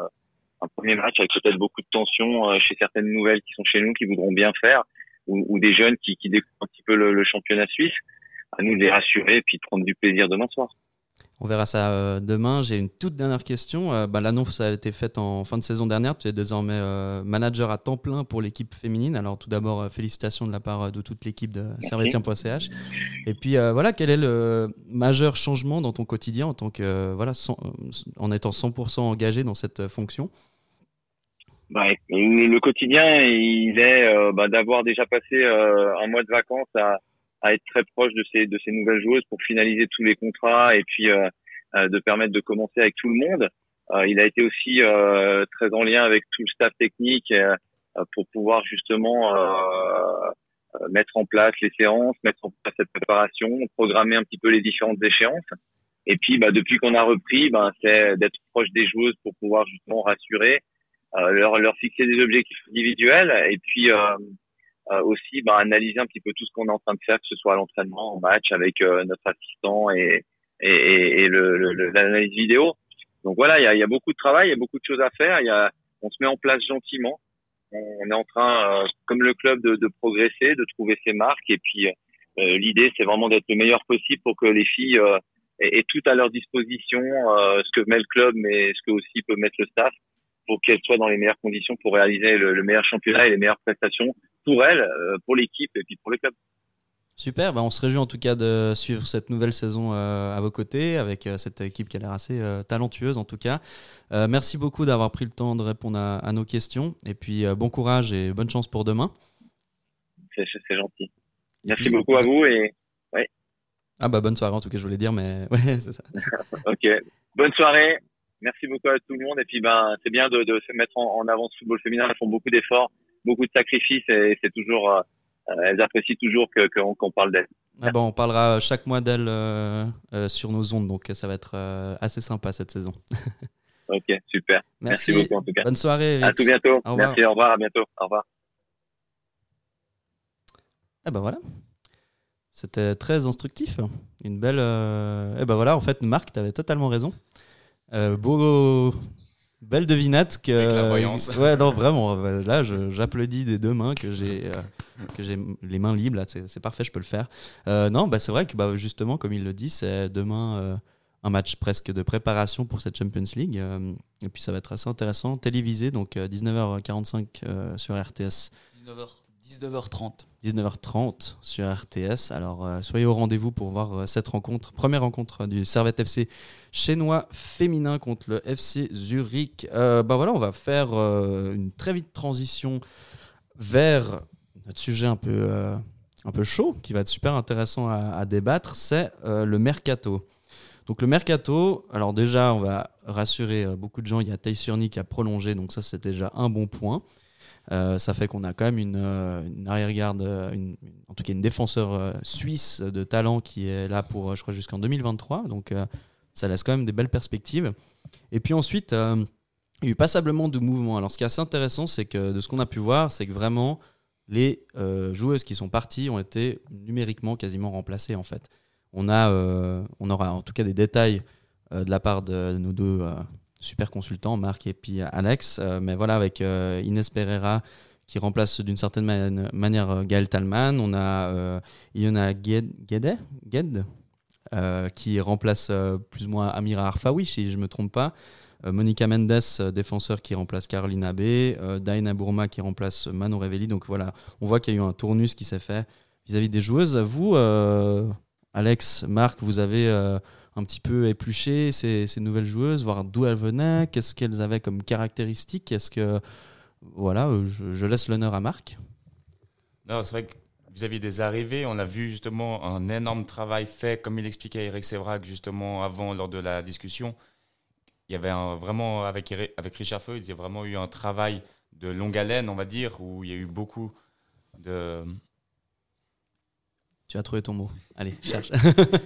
un premier match avec peut-être beaucoup de tension euh, chez certaines nouvelles qui sont chez nous, qui voudront bien faire, ou, ou des jeunes qui, qui découvrent un petit peu le, le championnat suisse. À nous de les rassurer et puis de prendre du plaisir demain soir. On verra ça euh, demain. J'ai une toute dernière question. Euh, bah, L'annonce a été faite en fin de saison dernière. Tu es désormais euh, manager à temps plein pour l'équipe féminine. Alors tout d'abord, félicitations de la part de toute l'équipe de servetien.ch. Et puis voilà, quel est le majeur changement dans ton quotidien en tant que voilà, en étant 100% engagé dans cette fonction? Bah, le, quotidien, il est bah, d'avoir déjà passé un mois de vacances à à être très proche de ces de ces nouvelles joueuses pour finaliser tous les contrats et puis euh, euh, de permettre de commencer avec tout le monde. Euh, il a été aussi très en lien avec tout le staff technique pour pouvoir justement mettre en place les séances, mettre en place cette préparation, programmer un petit peu les différentes échéances. Et puis, bah, depuis qu'on a repris, bah, c'est d'être proche des joueuses pour pouvoir justement rassurer, euh, leur, leur fixer des objectifs individuels et puis euh, aussi bah, analyser un petit peu tout ce qu'on est en train de faire, que ce soit à l'entraînement, en match, avec euh, notre assistant et, et, et l'analyse le, vidéo. Donc voilà, il y a, y a, beaucoup de travail, il y a beaucoup de choses à faire. Y a, on se met en place gentiment. On est en train, euh, comme le club, de, de, progresser, de trouver ses marques. Et puis l'idée, c'est vraiment d'être le meilleur possible pour que les filles aient, aient, tout à leur disposition, ce que met le club, mais ce que aussi peut mettre le staff, pour qu'elles soient dans les meilleures conditions pour réaliser le, le meilleur championnat et les meilleures prestations pour elle, euh, pour l'équipe et puis pour le club. Super, bah on se réjouit en tout cas de suivre cette nouvelle saison euh, à vos côtés avec euh, cette équipe qui a l'air assez talentueuse en tout cas. merci beaucoup d'avoir pris le temps de répondre à, nos questions et puis bon courage et bonne chance pour demain. C'est gentil. Merci beaucoup à vous et ouais. Ah bah bonne soirée en tout cas je voulais dire mais <laughs> ouais c'est ça. <laughs> ok, bonne soirée. Merci beaucoup à tout le monde et puis ben c'est bien de, de, se mettre en, en avant ce football féminin. Elles font beaucoup d'efforts beaucoup de sacrifices et c'est toujours, euh, elles apprécient toujours qu'on que, parle d'elles. Ah bon, on parlera chaque mois d'elles euh, euh, sur nos ondes, donc ça va être assez sympa cette saison. <laughs> ok, super. Merci. beaucoup en tout cas. Bonne soirée. Eric. À tout bientôt. Merci, au revoir, à bientôt. Au revoir. Eh ben voilà. C'était très instructif. Une belle. Eh ben voilà, en fait, Marc, tu avais totalement raison. Beau, Belle devinette que. Avec la voyance. <laughs> Ouais, non, vraiment. Euh, là, j'applaudis des deux mains que j'ai euh, que j'ai les mains libres. Là, c'est parfait, je peux le faire. Euh, non, bah, c'est vrai que bah, justement, comme il le dit, c'est demain un match presque de préparation pour cette Champions League. et puis, ça va être assez intéressant. Télévisé, donc 19h45 sur RTS. 19h. 19h30. 19h30 sur RTS. Alors soyez au rendez-vous pour voir cette rencontre, première rencontre du Servette FC chinois féminin contre le FC Zurich. Euh, bah voilà, on va faire euh, une très vite transition vers notre sujet un peu, euh, un peu chaud, qui va être super intéressant à, débattre, c'est le mercato. Donc le mercato, alors déjà, on va rassurer beaucoup de gens, il y a Taïsurni qui a prolongé, donc ça c'est déjà un bon point. Ça fait qu'on a quand même une, une arrière-garde, en tout cas une défenseur suisse de talent qui est là pour, je crois, jusqu'en 2023. Donc ça laisse quand même des belles perspectives. Et puis ensuite, euh, il y a eu passablement de mouvements. Alors ce qui est assez intéressant, c'est que de ce qu'on a pu voir, c'est que vraiment les euh, joueuses qui sont parties ont été numériquement quasiment remplacées en fait. On, a, euh, on aura en tout cas des détails de la part de nos deux super consultants, Marc et puis Alex. mais voilà, avec Inès Pereira qui remplace d'une certaine manière Gaël Talman. On a Iona Guede, euh, qui remplace euh, plus ou moins Amira Arfawi, si je ne me trompe pas. Euh, Monica Mendes, défenseur qui remplace Caroline Abbé. Daina Bourma qui remplace Mano Revelli. Donc voilà, on voit qu'il y a eu un tournus qui s'est fait vis-à-vis des joueuses. Vous, Alex, Marc, vous avez un petit peu éplucher ces, nouvelles joueuses, voir d'où elles venaient, qu'est-ce qu'elles avaient comme caractéristiques. Est-ce que voilà, euh, je, laisse l'honneur à Marc. Non, c'est vrai que vis-à-vis des arrivées, on a vu justement un énorme travail fait, comme il expliquait Eric Sévrac justement avant lors de la discussion. Il y avait vraiment, avec, avec Richard Feuille, il y a vraiment eu un travail de longue haleine, on va dire, où il y a eu beaucoup de. Tu as trouvé ton mot. Allez, <laughs> cherche.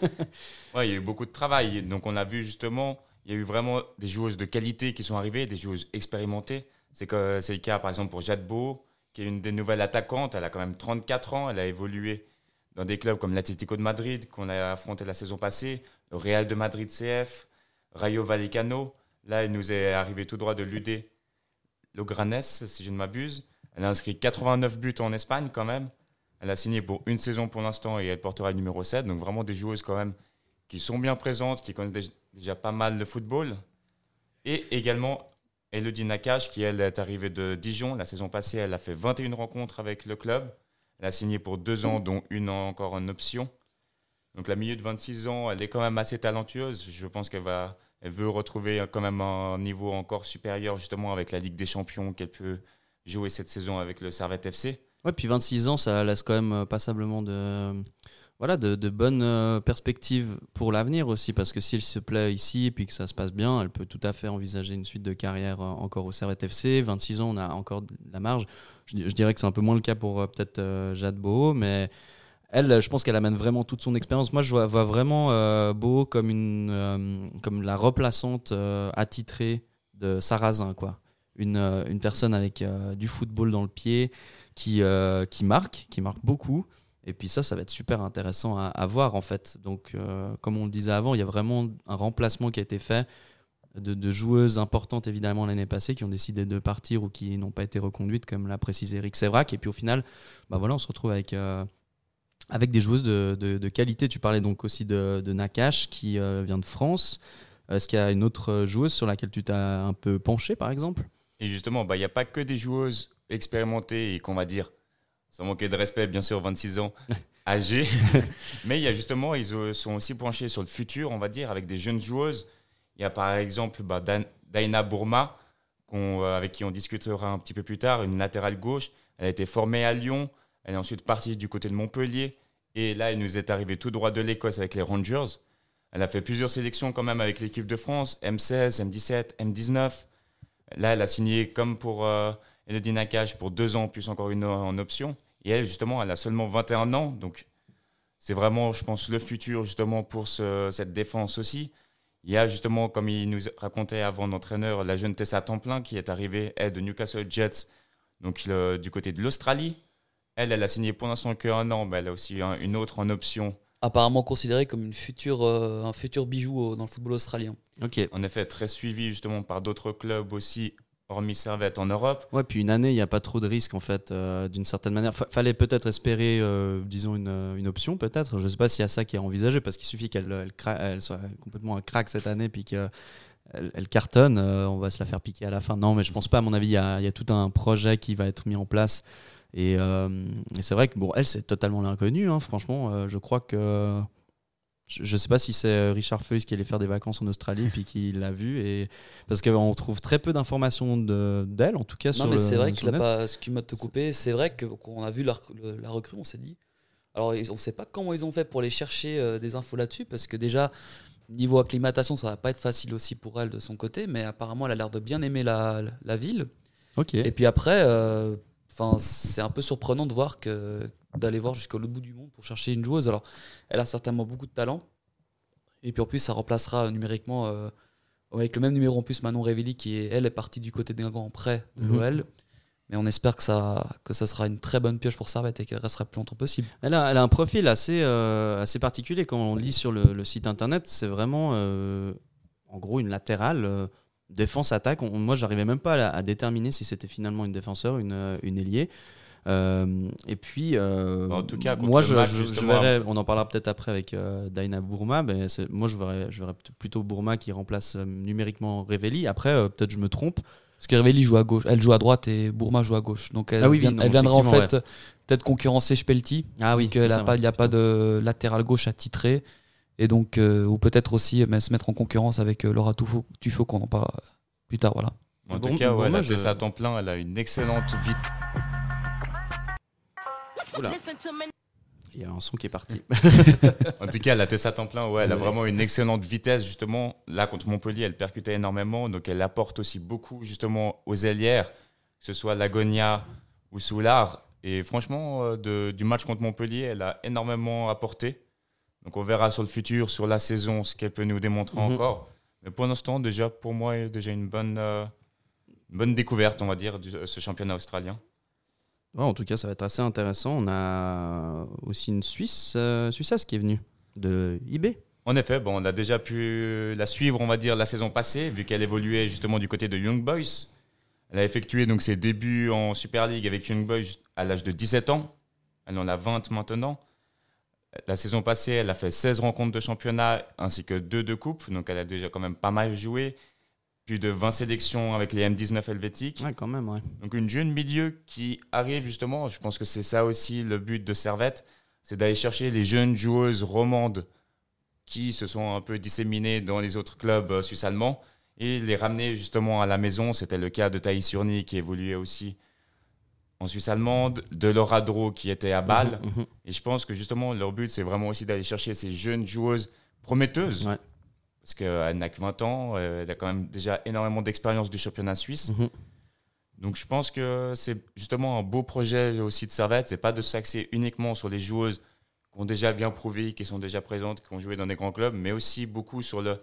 <laughs> Ouais, il y a eu beaucoup de travail. Donc, on a vu justement, il y a eu vraiment des joueuses de qualité qui sont arrivées, des joueuses expérimentées. C'est le cas, par exemple, pour Jade Beau, qui est une des nouvelles attaquantes. Elle a quand même 34 ans. Elle a évolué dans des clubs comme l'Atlético de Madrid, qu'on a affronté la saison passée, le Real de Madrid CF, Rayo Vallecano. Là, elle nous est arrivée tout droit de l'UD Logranes, si je ne m'abuse. Elle a inscrit 89 buts en Espagne quand même. Elle a signé pour une saison pour l'instant et elle portera le numéro 7. Donc vraiment des joueuses quand même qui sont bien présentes, qui connaissent dé- déjà pas mal le football. Et également Elodie Nakache, qui elle est arrivée de Dijon. La saison passée, elle a fait 21 rencontres avec le club. Elle a signé pour deux ans, dont une encore en option. Donc la milieu de 26 ans, elle est quand même assez talentueuse. Je pense qu'elle va, elle veut retrouver quand même un niveau encore supérieur justement avec la Ligue des Champions qu'elle peut jouer cette saison avec le Servette FC. Ouais, puis 26 ans, ça laisse quand même euh, passablement de, voilà, de, bonnes euh, perspectives pour l'avenir aussi, parce que s'il se plaît ici et puis que ça se passe bien, elle peut tout à fait envisager une suite de carrière euh, encore au Servette FC. 26 ans, on a encore de la marge. Je, di- je dirais que c'est un peu moins le cas pour peut-être Jade Boho, mais elle, je pense qu'elle amène vraiment toute son expérience. Moi, je vois, vraiment euh, Boho comme, une, comme la replaçante euh, attitrée de Sarrazin, quoi. Une, une personne avec du football dans le pied, qui, euh, qui marque, qui marque beaucoup. Et puis ça, ça va être super intéressant à, voir en fait. Donc, euh, comme on le disait avant, il y a vraiment un remplacement qui a été fait de, joueuses importantes évidemment l'année passée qui ont décidé de partir ou qui n'ont pas été reconduites, comme l'a précisé Eric Sévrac. Et puis au final, bah voilà, on se retrouve avec, euh, avec des joueuses de, qualité. Tu parlais donc aussi de, Nakash qui vient de France. Est-ce qu'il y a une autre joueuse sur laquelle tu t'as un peu penché par exemple? Et justement, bah, il n'y a pas que des joueuses expérimentées et qu'on va dire, sans manquer de respect, bien sûr, 26 ans, <laughs> âgées. <laughs> Mais il y a justement, ils sont aussi penchés sur le futur, on va dire, avec des jeunes joueuses. Il y a par exemple bah, Daina Bourma, euh, avec qui on discutera un petit peu plus tard, une latérale gauche. Elle a été formée à Lyon. Elle est ensuite partie du côté de Montpellier. Et là, elle nous est arrivée tout droit de l'Écosse avec les Rangers. Elle a fait plusieurs sélections quand même avec l'équipe de France, M16, M17, M19. Là, elle a signé comme pour euh, Elodie Nakache pour deux ans, plus encore une en option. Et elle, justement, elle a seulement 21 ans. Donc, c'est vraiment, je pense, le futur, justement, pour ce- cette défense aussi. Il y a, justement, comme il nous racontait avant l'entraîneur, la jeune Tessa Templin qui est arrivée, elle, de Newcastle Jets, donc le- du côté de l'Australie. Elle, elle a signé pour l'instant qu'un an, mais elle a aussi un- une autre en option. Apparemment considéré comme une future, euh, un futur bijou au- dans le football australien. Ok. En effet, très suivie, justement, par d'autres clubs aussi, hormis Servette en Europe. Ouais, puis une année, il n'y a pas trop de risques en fait, euh, d'une certaine manière. Fa- fallait peut-être espérer, euh, disons, une, euh, une option peut-être. Je ne sais pas s'il y a ça qui est envisagé parce qu'il suffit qu'elle elle, elle soit complètement un crack cette année puis qu'elle elle cartonne, euh, on va se la faire piquer à la fin. Non, mais je pense pas. À mon avis, il y a, tout un projet qui va être mis en place. Et, c'est vrai que bon, elle, c'est totalement l'inconnu. hein. Franchement, je crois que. Je ne sais pas si c'est euh, Richard Feuys qui allait faire des vacances en Australie puis qui l'a vu. Et... Parce qu'on trouve très peu d'informations de- d'elle, en tout cas. Non, sur mais c'est vrai là, net. pas, excuse-moi de te couper, c'est vrai que quand on a vu la, recrue, on s'est dit. Alors, on ne sait pas comment ils ont fait pour aller chercher euh, des infos là-dessus, parce que déjà, niveau acclimatation, ça va pas être facile aussi pour elle de son côté, mais apparemment, elle a l'air de bien aimer la, la ville. Ok. Et puis après, euh, 'fin, c'est un peu surprenant de voir que d'aller voir jusqu'au bout du monde pour chercher une joueuse. Alors, elle a certainement beaucoup de talent. Et puis en plus, ça remplacera euh, numériquement, euh, avec le même numéro en plus, Manon Révilly, qui est, elle est partie du côté d'un en prêt de Mhm. l'OL. Mais on espère que ça, que ça sera une très bonne pioche pour Servette et qu'elle restera le plus longtemps possible. Elle a, elle a un profil assez, euh, assez particulier. Quand on lit sur le, le site internet, c'est vraiment, euh, en gros, une latérale. Défense-attaque. On- Moi, j'arrivais même pas à, à déterminer si c'était finalement une défenseur, une, euh, une ailier. Euh, et puis, euh, En tout cas, moi, je, match, je- je justement, verrais, on en parlera peut-être après avec euh, Daina Bourma, mais moi, je verrais, je verrais plutôt Bourma qui remplace euh, numériquement Révéli. Après, euh, peut-être je me trompe. Parce que Révelli joue à gauche, elle joue à droite et Bourma joue à gauche. Donc elle, Ah oui, oui, vient- non, elle viendra en fait peut-être concurrencer Spelti. Ah oui, n'y a, ça, pas- ouais, il y a pas de latéral gauche à titrer. Et donc, euh, ou peut-être aussi euh, se mettre en concurrence avec euh, Laura Tufo, Tufo qu'on en parlera plus tard. Voilà. En Bon- tout cas, bon ouais, la match, Tessa euh. à temps plein, elle a une excellente vie. Oula. Il y a un son qui est parti. <laughs> En tout cas, la Tessa à temps plein, ouais, elle a vraiment une excellente vitesse, justement. Là, contre Montpellier, elle percutait énormément. Donc, elle apporte aussi beaucoup, justement, aux ailières, que ce soit Lagonia ou Soulard. Et franchement, de- du match contre Montpellier, elle a énormément apporté. Donc, on verra sur le futur, sur la saison, ce qu'elle peut nous démontrer Mhm. encore. Mais pour l'instant, déjà, pour moi, il y a déjà une bonne, euh, une bonne découverte, on va dire, de ce championnat australien. Ouais, en tout cas, ça va être assez intéressant. On a aussi une Suisse, euh, Suissesse qui est venue de IB. En effet, bon, on a déjà pu la suivre, on va dire, la saison passée, vu qu'elle évoluait justement du côté de Young Boys. Elle a effectué donc ses débuts en Super League avec Young Boys à l'âge de 17 ans. Elle en a 20 maintenant. La saison passée, elle a fait 16 rencontres de championnat ainsi que 2 de coupe, donc elle a déjà quand même pas mal joué. Plus de 20 sélections avec les M19 helvétiques. Ouais, quand même, ouais. Donc une jeune milieu qui arrive justement, je pense que c'est ça aussi le but de Servette, c'est d'aller chercher les jeunes joueuses romandes qui se sont un peu disséminées dans les autres clubs euh, suisses-allemands et les ramener justement à la maison. C'était le cas de Thaïs Surny qui évoluait aussi en Suisse allemande, de Laura Dro qui était à Bâle. Mhm, mhm. Et je pense que justement leur but c'est vraiment aussi d'aller chercher ces jeunes joueuses prometteuses. Ouais. Parce qu'elle n'a que 20 ans, euh, elle a quand même déjà énormément d'expérience du championnat suisse. Mhm. Donc je pense que c'est justement un beau projet aussi de Servette. C'est pas de s'axer uniquement sur les joueuses qui ont déjà bien prouvé, qui sont déjà présentes, qui ont joué dans des grands clubs, mais aussi beaucoup sur le,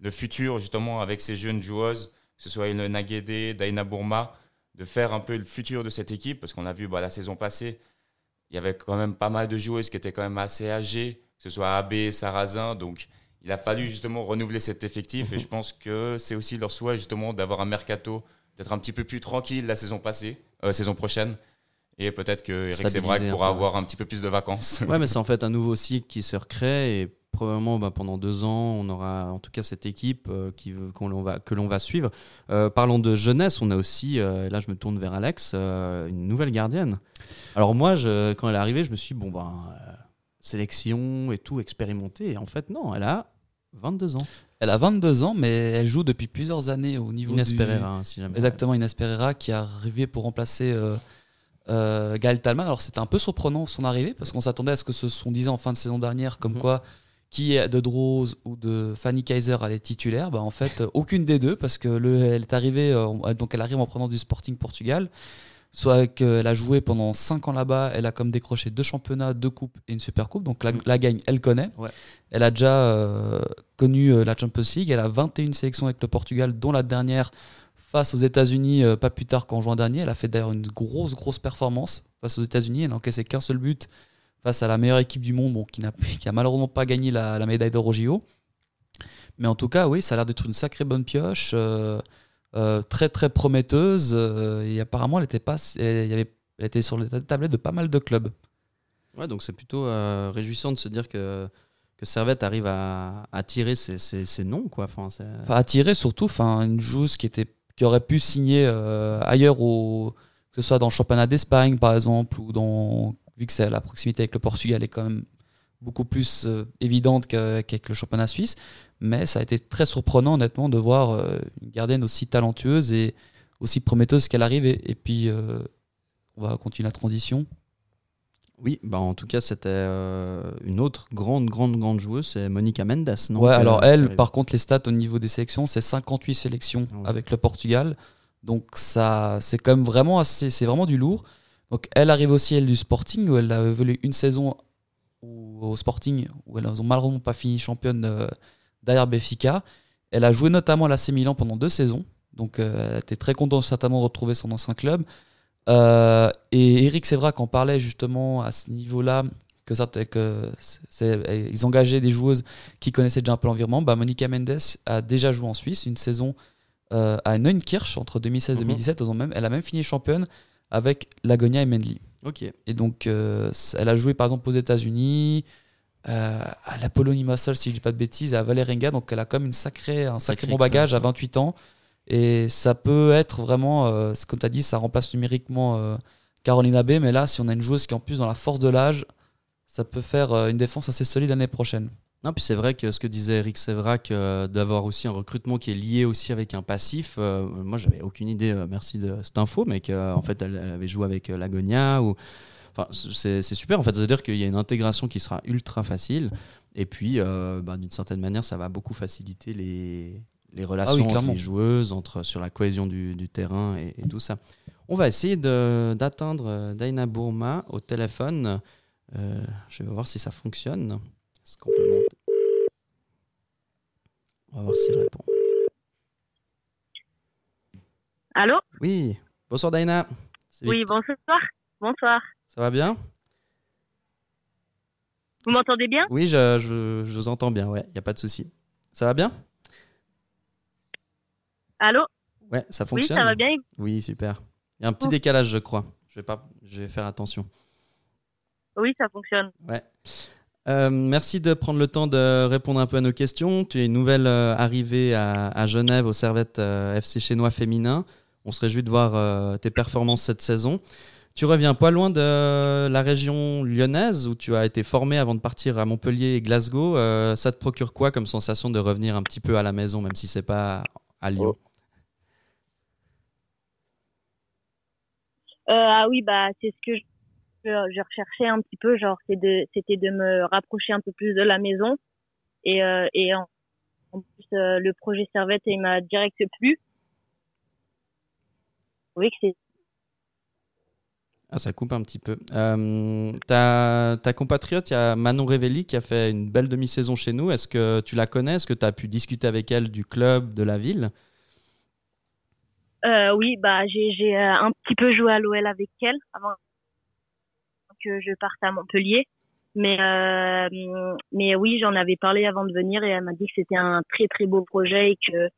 le futur justement avec ces jeunes joueuses, que ce soit Ilona Guédé, Daina Bourma, de faire un peu le futur de cette équipe, parce qu'on a vu bah, la saison passée, il y avait quand même pas mal de joueuses qui étaient quand même assez âgées, que ce soit AB, Sarrazin, donc il a fallu justement renouveler cet effectif, et je pense que c'est aussi leur souhait justement d'avoir un mercato d'être un petit peu plus tranquille la saison passée, euh, saison prochaine. Et peut-être que Eric un pourra peu. avoir un petit peu plus de vacances. Ouais, mais c'est en fait un nouveau cycle qui se recrée et probablement bah, pendant deux ans, on aura en tout cas cette équipe euh, qui l'on va, que l'on va suivre. Euh, parlons de jeunesse, on a aussi, euh, là je me tourne vers Alex, euh, une nouvelle gardienne. Alors moi, je, quand elle est arrivée, je me suis dit, bon, ben, euh, sélection et tout, expérimenté. Et en fait, non, elle a 22 ans. Elle a 22 ans, mais elle joue depuis plusieurs années au niveau Inès du... Pereira, hein, si jamais. Exactement, Inès Pereira qui est arrivée pour remplacer Gaël Talman. Alors c'était un peu surprenant son arrivée parce qu'on s'attendait à ce que ce qu'on disait en fin de saison dernière, comme Mhm. quoi qui est de Drose ou de Fanny Kaiser allait titulaire. Bah, en fait, euh, aucune des deux parce que le, elle est arrivée, euh, en- donc elle arrive en prenant du Sporting Portugal. Soit qu'elle a joué pendant 5 ans là-bas, elle a comme décroché deux championnats, deux coupes et une super coupe. Donc la, Mhm. la gagne, elle connaît. Ouais. Elle a déjà euh, connu euh, la Champions League. Elle a 21 sélections avec le Portugal, dont la dernière face aux États-Unis, pas plus tard qu'en juin dernier. Elle a fait d'ailleurs une grosse, grosse performance face aux États-Unis. Elle n'a encaissé qu'un seul but face à la meilleure équipe du monde, bon, qui n'a <laughs> qui a malheureusement pas gagné la, la médaille d'or au JO. Mais en tout cas, oui, ça a l'air d'être une sacrée bonne pioche, euh, euh, très très prometteuse. euh, et apparemment, elle était pas, elle, avait, elle était sur les tablettes de pas mal de clubs. Ouais, donc c'est plutôt réjouissant de se dire que, que Servette arrive à, à tirer ses, ses- ses noms. Quoi. Enfin, Enfin, attirer surtout, enfin, une joueuse qui était, qui aurait pu signer ailleurs, au, que ce soit dans le championnat d'Espagne par exemple, ou dans, vu que la proximité avec le Portugal est quand même beaucoup plus euh, évidente qu'avec le championnat suisse. Mais ça a été très surprenant, honnêtement, de voir euh, une gardienne aussi talentueuse et aussi prometteuse qu'elle arrive. Et, et puis, euh, on va continuer la transition. Oui, bah en tout cas, c'était une autre grande, grande, grande joueuse, c'est Monica Mendes. Non? Ouais, alors elle, par contre, les stats au niveau des sélections, c'est 58 sélections Ouais. avec le Portugal. Donc ça, c'est quand même vraiment assez, c'est vraiment du lourd. Donc elle arrive aussi elle du Sporting où elle a évolué une saison au, Sporting où elles n'ont malheureusement pas fini championne euh, derrière Benfica. Elle a joué notamment à l'AC Milan pendant deux saisons. Donc euh, elle était très contente certainement de retrouver son ancien club. Euh, et Eric Sévrac en parlait justement à ce niveau-là que, ça, que ils engageaient des joueuses qui connaissaient déjà un peu l'environnement. Bah, Monica Mendes a déjà joué en Suisse une saison à Neunkirch entre 2016 et Mhm. 2017. Elles ont même, elle a même fini championne avec Lagonia et Mendley. Ok. Et donc, euh, elle a joué par exemple aux États-Unis, euh, à la Polonie Muscle, si je dis pas de bêtises, et à Valerenga. Donc, elle a comme une sacrée, un sacré bon bagage à expérience, 28 ans. Et ça peut être vraiment, euh, comme tu as dit, ça remplace numériquement Caroline Abbé. Mais là, si on a une joueuse qui est en plus dans la force de l'âge, ça peut faire une défense assez solide l'année prochaine. Non, puis c'est vrai que ce que disait Eric Sévrac, euh, d'avoir aussi un recrutement qui est lié aussi avec un passif, euh, moi j'avais aucune idée, euh, merci de cette info, mais qu'en fait elle, elle avait joué avec euh, Lagonia. Ou... Enfin, c'est super, en fait, c'est-à-dire qu'il y a une intégration qui sera ultra facile, et puis euh, bah, d'une certaine manière ça va beaucoup faciliter les, les relations entre clairement. les joueuses, entre, sur la cohésion du, du terrain et, et tout ça. On va essayer d'atteindre euh, Daina Bourma au téléphone. Euh, je vais voir si ça fonctionne. Est-ce qu'on peut monter? On va voir s'il répond. Allô? Oui, bonsoir Daina. Oui, bonsoir. Bonsoir. Ça va bien? Vous m'entendez bien? Oui, je, je- je vous entends bien, ouais, il n'y a pas de souci. Ça va bien? Allô? Ouais, ça Oui, fonctionne? ça va bien Oui, super. Il y a un petit décalage, je crois. Je vais, pas, je vais faire attention. Oui, ça fonctionne. Ouais. Euh, merci de prendre le temps de répondre un peu à nos questions. Tu es une nouvelle euh, arrivée à, Genève au Servette euh, FC Chinois féminin. On se réjouit de voir tes performances cette saison. Tu reviens pas loin de la région lyonnaise où tu as été formé avant de partir à Montpellier et Glasgow. Ça te procure quoi comme sensation de revenir un petit peu à la maison, même si c'est pas à Lyon? Euh, ah oui, bah c'est ce que je, je recherchais un petit peu, genre de c'était de me rapprocher un peu plus de la maison et euh, et en, en plus euh, le projet Servette il m'a direct plu. Oui, que c'est Ah, ça coupe un petit peu. Euh, ta, ta compatriote, il y a Manon Révelli qui a fait une belle demi-saison chez nous. Est-ce que tu la connais? Est-ce que tu as pu discuter avec elle du club, de la ville? Euh, oui, bah j'ai euh, un petit peu joué à l'OL avec elle avant que je parte à Montpellier. Mais euh, mais oui, j'en avais parlé avant de venir et elle m'a dit que c'était un très très beau projet et que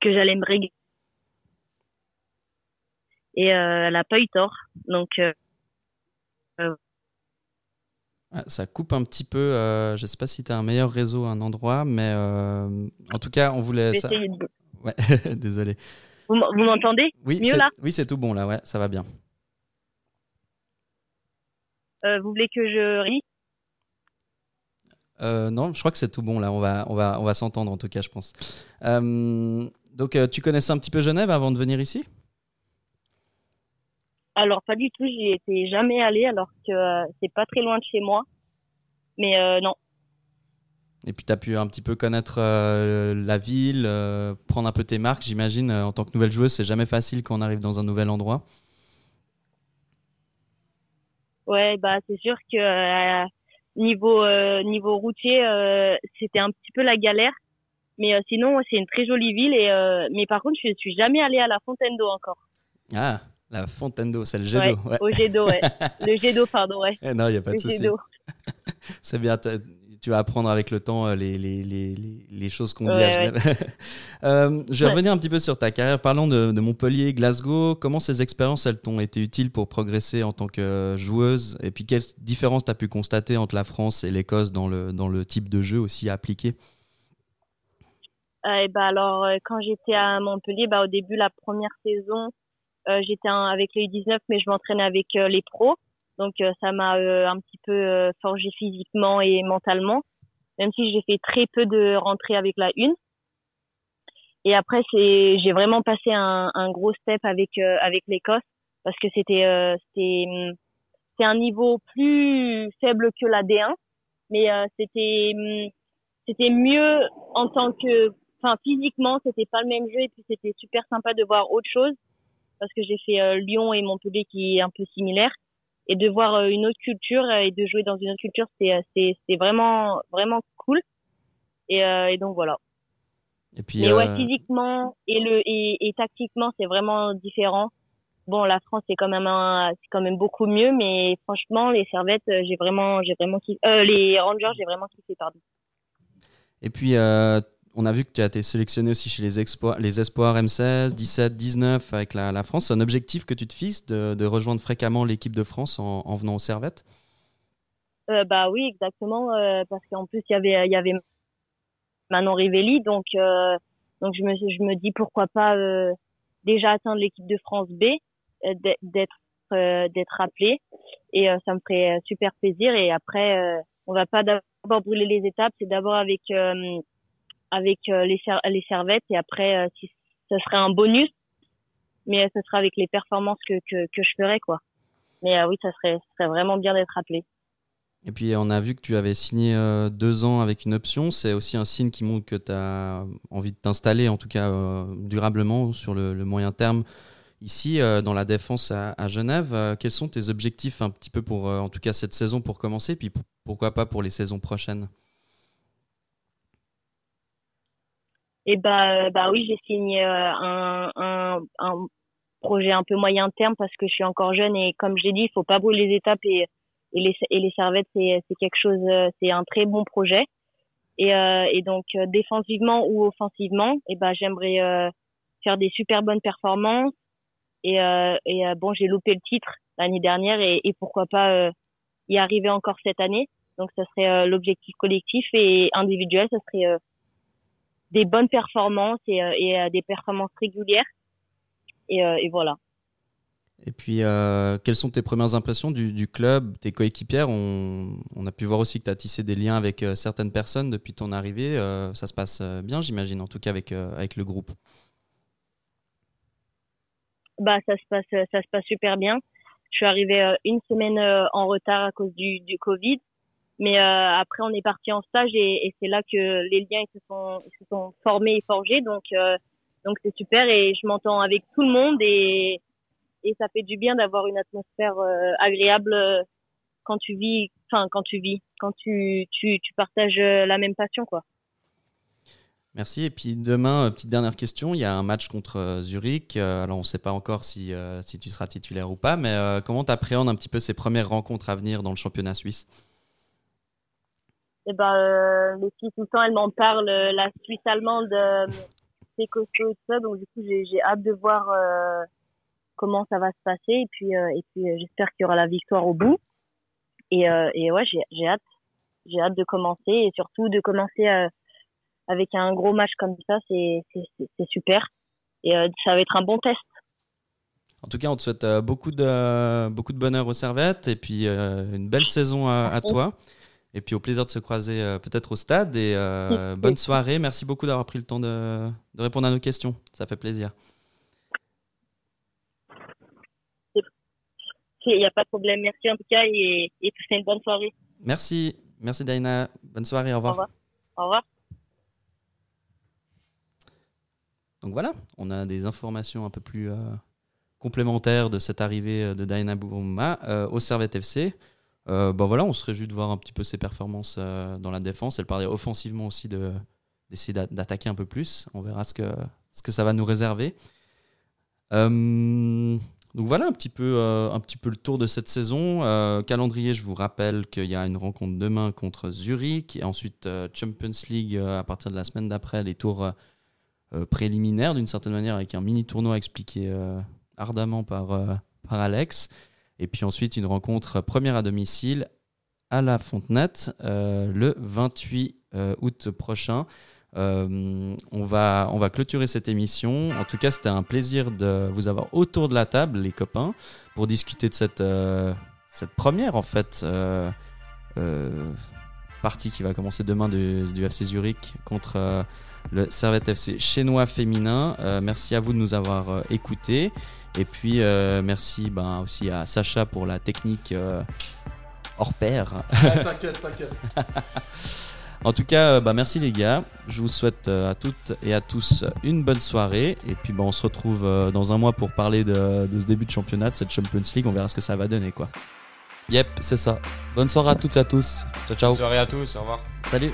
que j'allais me régaler. Et euh, elle a pas eu tort. Donc euh, Ah, Ça coupe un petit peu. je ne sais pas si tu as un meilleur réseau à un endroit, mais en tout cas, on je voulait. ça- de... Ouais, <laughs> désolé. Vous m'entendez Oui, Mieux là? oui, c'est tout bon là, ouais, ça va bien. Euh, Vous voulez que je ris Euh, non, je crois que c'est tout bon là. On va, on va, on va s'entendre en tout cas, je pense. Euh, donc, tu connaissais un petit peu Genève avant de venir ici? Alors pas du tout, j'y étais jamais allée alors que euh, c'est pas très loin de chez moi. Mais euh, non, Et puis, tu as pu un petit peu connaître euh, la ville, prendre un peu tes marques, j'imagine. en tant que nouvelle joueuse, c'est jamais facile quand on arrive dans un nouvel endroit. Ouais, bah c'est sûr que euh, niveau euh, niveau routier, euh, c'était un petit peu la galère. Mais euh, sinon, c'est une très jolie ville. Et euh, mais par contre, je suis jamais allée à la Fontaine d'eau encore. Ah, la fontaine d'eau, c'est le jet d'eau. ouais. Au jet d'eau, ouais. <laughs> Le jet d'eau, pardon, ouais. Eh non, il n'y a pas Le de souci. <laughs> C'est bien, tu vas apprendre avec le temps euh, les, les, les, les, choses qu'on dit à Genève. <laughs> Euh, je vais Ouais. revenir un petit peu sur ta carrière. Parlons de, de Montpellier, Glasgow. Comment ces expériences, elles t'ont été utiles pour progresser en tant que joueuse? Et puis, quelle différence tu as pu constater entre la France et l'Écosse dans le, dans le type de jeu aussi appliqué? Euh, et bah alors, quand j'étais à Montpellier, bah au début, la première saison, euh, j'étais avec les U19, mais je m'entraînais avec les pros. Donc euh, ça m'a euh, un petit peu euh, forgé physiquement et mentalement, même si j'ai fait très peu de rentrées avec la une. Et après, c'est j'ai vraiment passé un, un gros step avec euh, avec l'Écosse parce que c'était euh, c'était hum, c'est un niveau plus faible que la D1, mais euh, c'était hum, c'était mieux en tant que enfin physiquement c'était pas le même jeu. Et puis c'était super sympa de voir autre chose parce que j'ai fait Lyon et Montpellier qui est un peu similaire et de voir euh, une autre culture euh, et de jouer dans une autre culture c'est euh, c'est c'est vraiment vraiment cool. Et, euh, et donc voilà. Et puis, mais ouais physiquement et le et, et tactiquement c'est vraiment différent. Bon la France c'est quand même c'est quand même beaucoup mieux mais franchement les servettes j'ai vraiment j'ai vraiment kiffé euh, les Rangers j'ai vraiment kiffé pardon. Et puis, euh, on a vu que tu as été sélectionné aussi chez les, Espoirs M16, 17, 19 avec la, France. C'est un objectif que tu te fixes de, rejoindre fréquemment l'équipe de France en, en venant aux Servettes Euh, bah oui, exactement, euh, parce qu'en plus il y avait Manon Rivelli, donc euh, je me dis pourquoi pas déjà atteindre l'équipe de France B, d'être d'être appelé. Et ça me ferait super plaisir. Et après on va pas d'a- pas brûler les étapes, c'est d'abord avec avec euh, les, ser- servettes et après, euh, si ce serait un bonus, mais euh, ce sera avec les performances que, je ferai, quoi. Mais euh, oui, ça serait, ça vraiment bien d'être appelé. Et puis on a vu que tu avais signé euh, deux ans avec une option. C'est aussi un signe qui montre que tu as envie de t'installer, en tout cas euh, durablement, sur le, moyen terme. Ici, euh, dans la défense à, à Genève, Euh, quels sont tes objectifs un petit peu pour, euh, en tout cas, cette saison pour commencer, puis pourquoi pas pour les saisons prochaines? Et bah, euh, bah oui, j'ai signé euh, un, un, un projet un peu moyen terme parce que je suis encore jeune et comme je l'ai dit, il faut pas brûler les étapes et, et les, et les servettes, c'est, c'est quelque chose, euh, c'est un très bon projet. Et, euh, et donc défensivement ou offensivement, et bah j'aimerais euh, faire des super bonnes performances. Et, euh, et bon, j'ai loupé le titre l'année dernière et, et pourquoi pas y arriver encore cette année. Donc ça serait l'objectif collectif et individuel, ça serait des bonnes performances et, euh, et euh, des performances régulières. Et, euh, et voilà. Et puis, euh, quelles sont tes premières impressions du, du club, tes coéquipières? On, on a pu voir aussi que tu as tissé des liens avec certaines personnes depuis ton arrivée. Euh, ça se passe bien, j'imagine, en tout cas avec, avec le groupe. Bah ça se passe ça se passe super bien. Je suis arrivée une semaine en retard à cause du, du Covid, mais euh, après on est parti en stage et, c'est là que les liens se sont formés et forgés donc euh, donc c'est super et je m'entends avec tout le monde et et ça fait du bien d'avoir une atmosphère euh, agréable quand tu vis enfin quand tu vis quand tu tu partages la même passion quoi. Merci. Et puis demain, petite dernière question, il y a un match contre Zurich. Alors on ne sait pas encore si, si tu seras titulaire ou pas, mais comment tu appréhendes un petit peu ces premières rencontres à venir dans le championnat suisse? Et ben euh, les filles tout le temps elles m'en parlent euh, la Suisse allemande euh, c'est costaud et tout ça. Donc du coup j'ai j'ai hâte de voir euh, comment ça va se passer. Et puis euh, et puis euh, j'espère qu'il y aura la victoire au bout. Et euh, et ouais j'ai j'ai hâte. J'ai hâte de commencer et surtout de commencer euh, avec un gros match comme ça. C'est c'est super. Et euh, ça va être un bon test. En tout cas, on te souhaite beaucoup de, beaucoup de bonheur aux servettes et puis une belle saison à, à toi. Et puis au plaisir de se croiser euh, peut-être au stade. Et euh, <laughs> bonne soirée. Merci beaucoup d'avoir pris le temps de, de répondre à nos questions. Ça fait plaisir. il n'y a pas de problème merci en tout cas et et passez une bonne soirée Merci. Merci Daina. Bonne soirée. Au revoir. au revoir au revoir Donc voilà, on a des informations un peu plus euh, complémentaires de cette arrivée de Daina Bouma euh, au Servette FC. Euh, bah voilà, on se réjouit de voir un petit peu ses performances euh, dans la défense. Elle parlait offensivement aussi de d'essayer d'a- d'attaquer un peu plus. On verra ce que, ce que ça va nous réserver. Euh, donc voilà un petit, peu, euh, un petit peu le tour de cette saison. Calendrier, je vous rappelle qu'il y a une rencontre demain contre Zurich et ensuite Champions League à partir de la semaine d'après, les tours préliminaires d'une certaine manière avec un mini tournoi expliqué ardemment par, par Alex. Et puis ensuite une rencontre première à domicile à la Fontenette euh, le 28 euh, août prochain. Euh, on, va, on va clôturer cette émission. En tout cas, c'était un plaisir de vous avoir autour de la table, les copains, pour discuter de cette, euh, cette première, en fait, partie qui va commencer demain du, FC Zurich contre le Servette FC chinois féminin. Euh, merci à vous de nous avoir euh, écoutés. Et puis, euh, merci ben, aussi à Sacha pour la technique euh, hors pair. t'inquiète, t'inquiète. <laughs> En tout cas, bah, merci les gars. Je vous souhaite à toutes et à tous une bonne soirée. Et puis bah, on se retrouve dans un mois pour parler de, de ce début de championnat, de cette Champions League. On verra ce que ça va donner. quoi. Yep, c'est ça. Bonne soirée à toutes et à tous. Ciao, ciao. Bonne soirée à tous, au revoir. Salut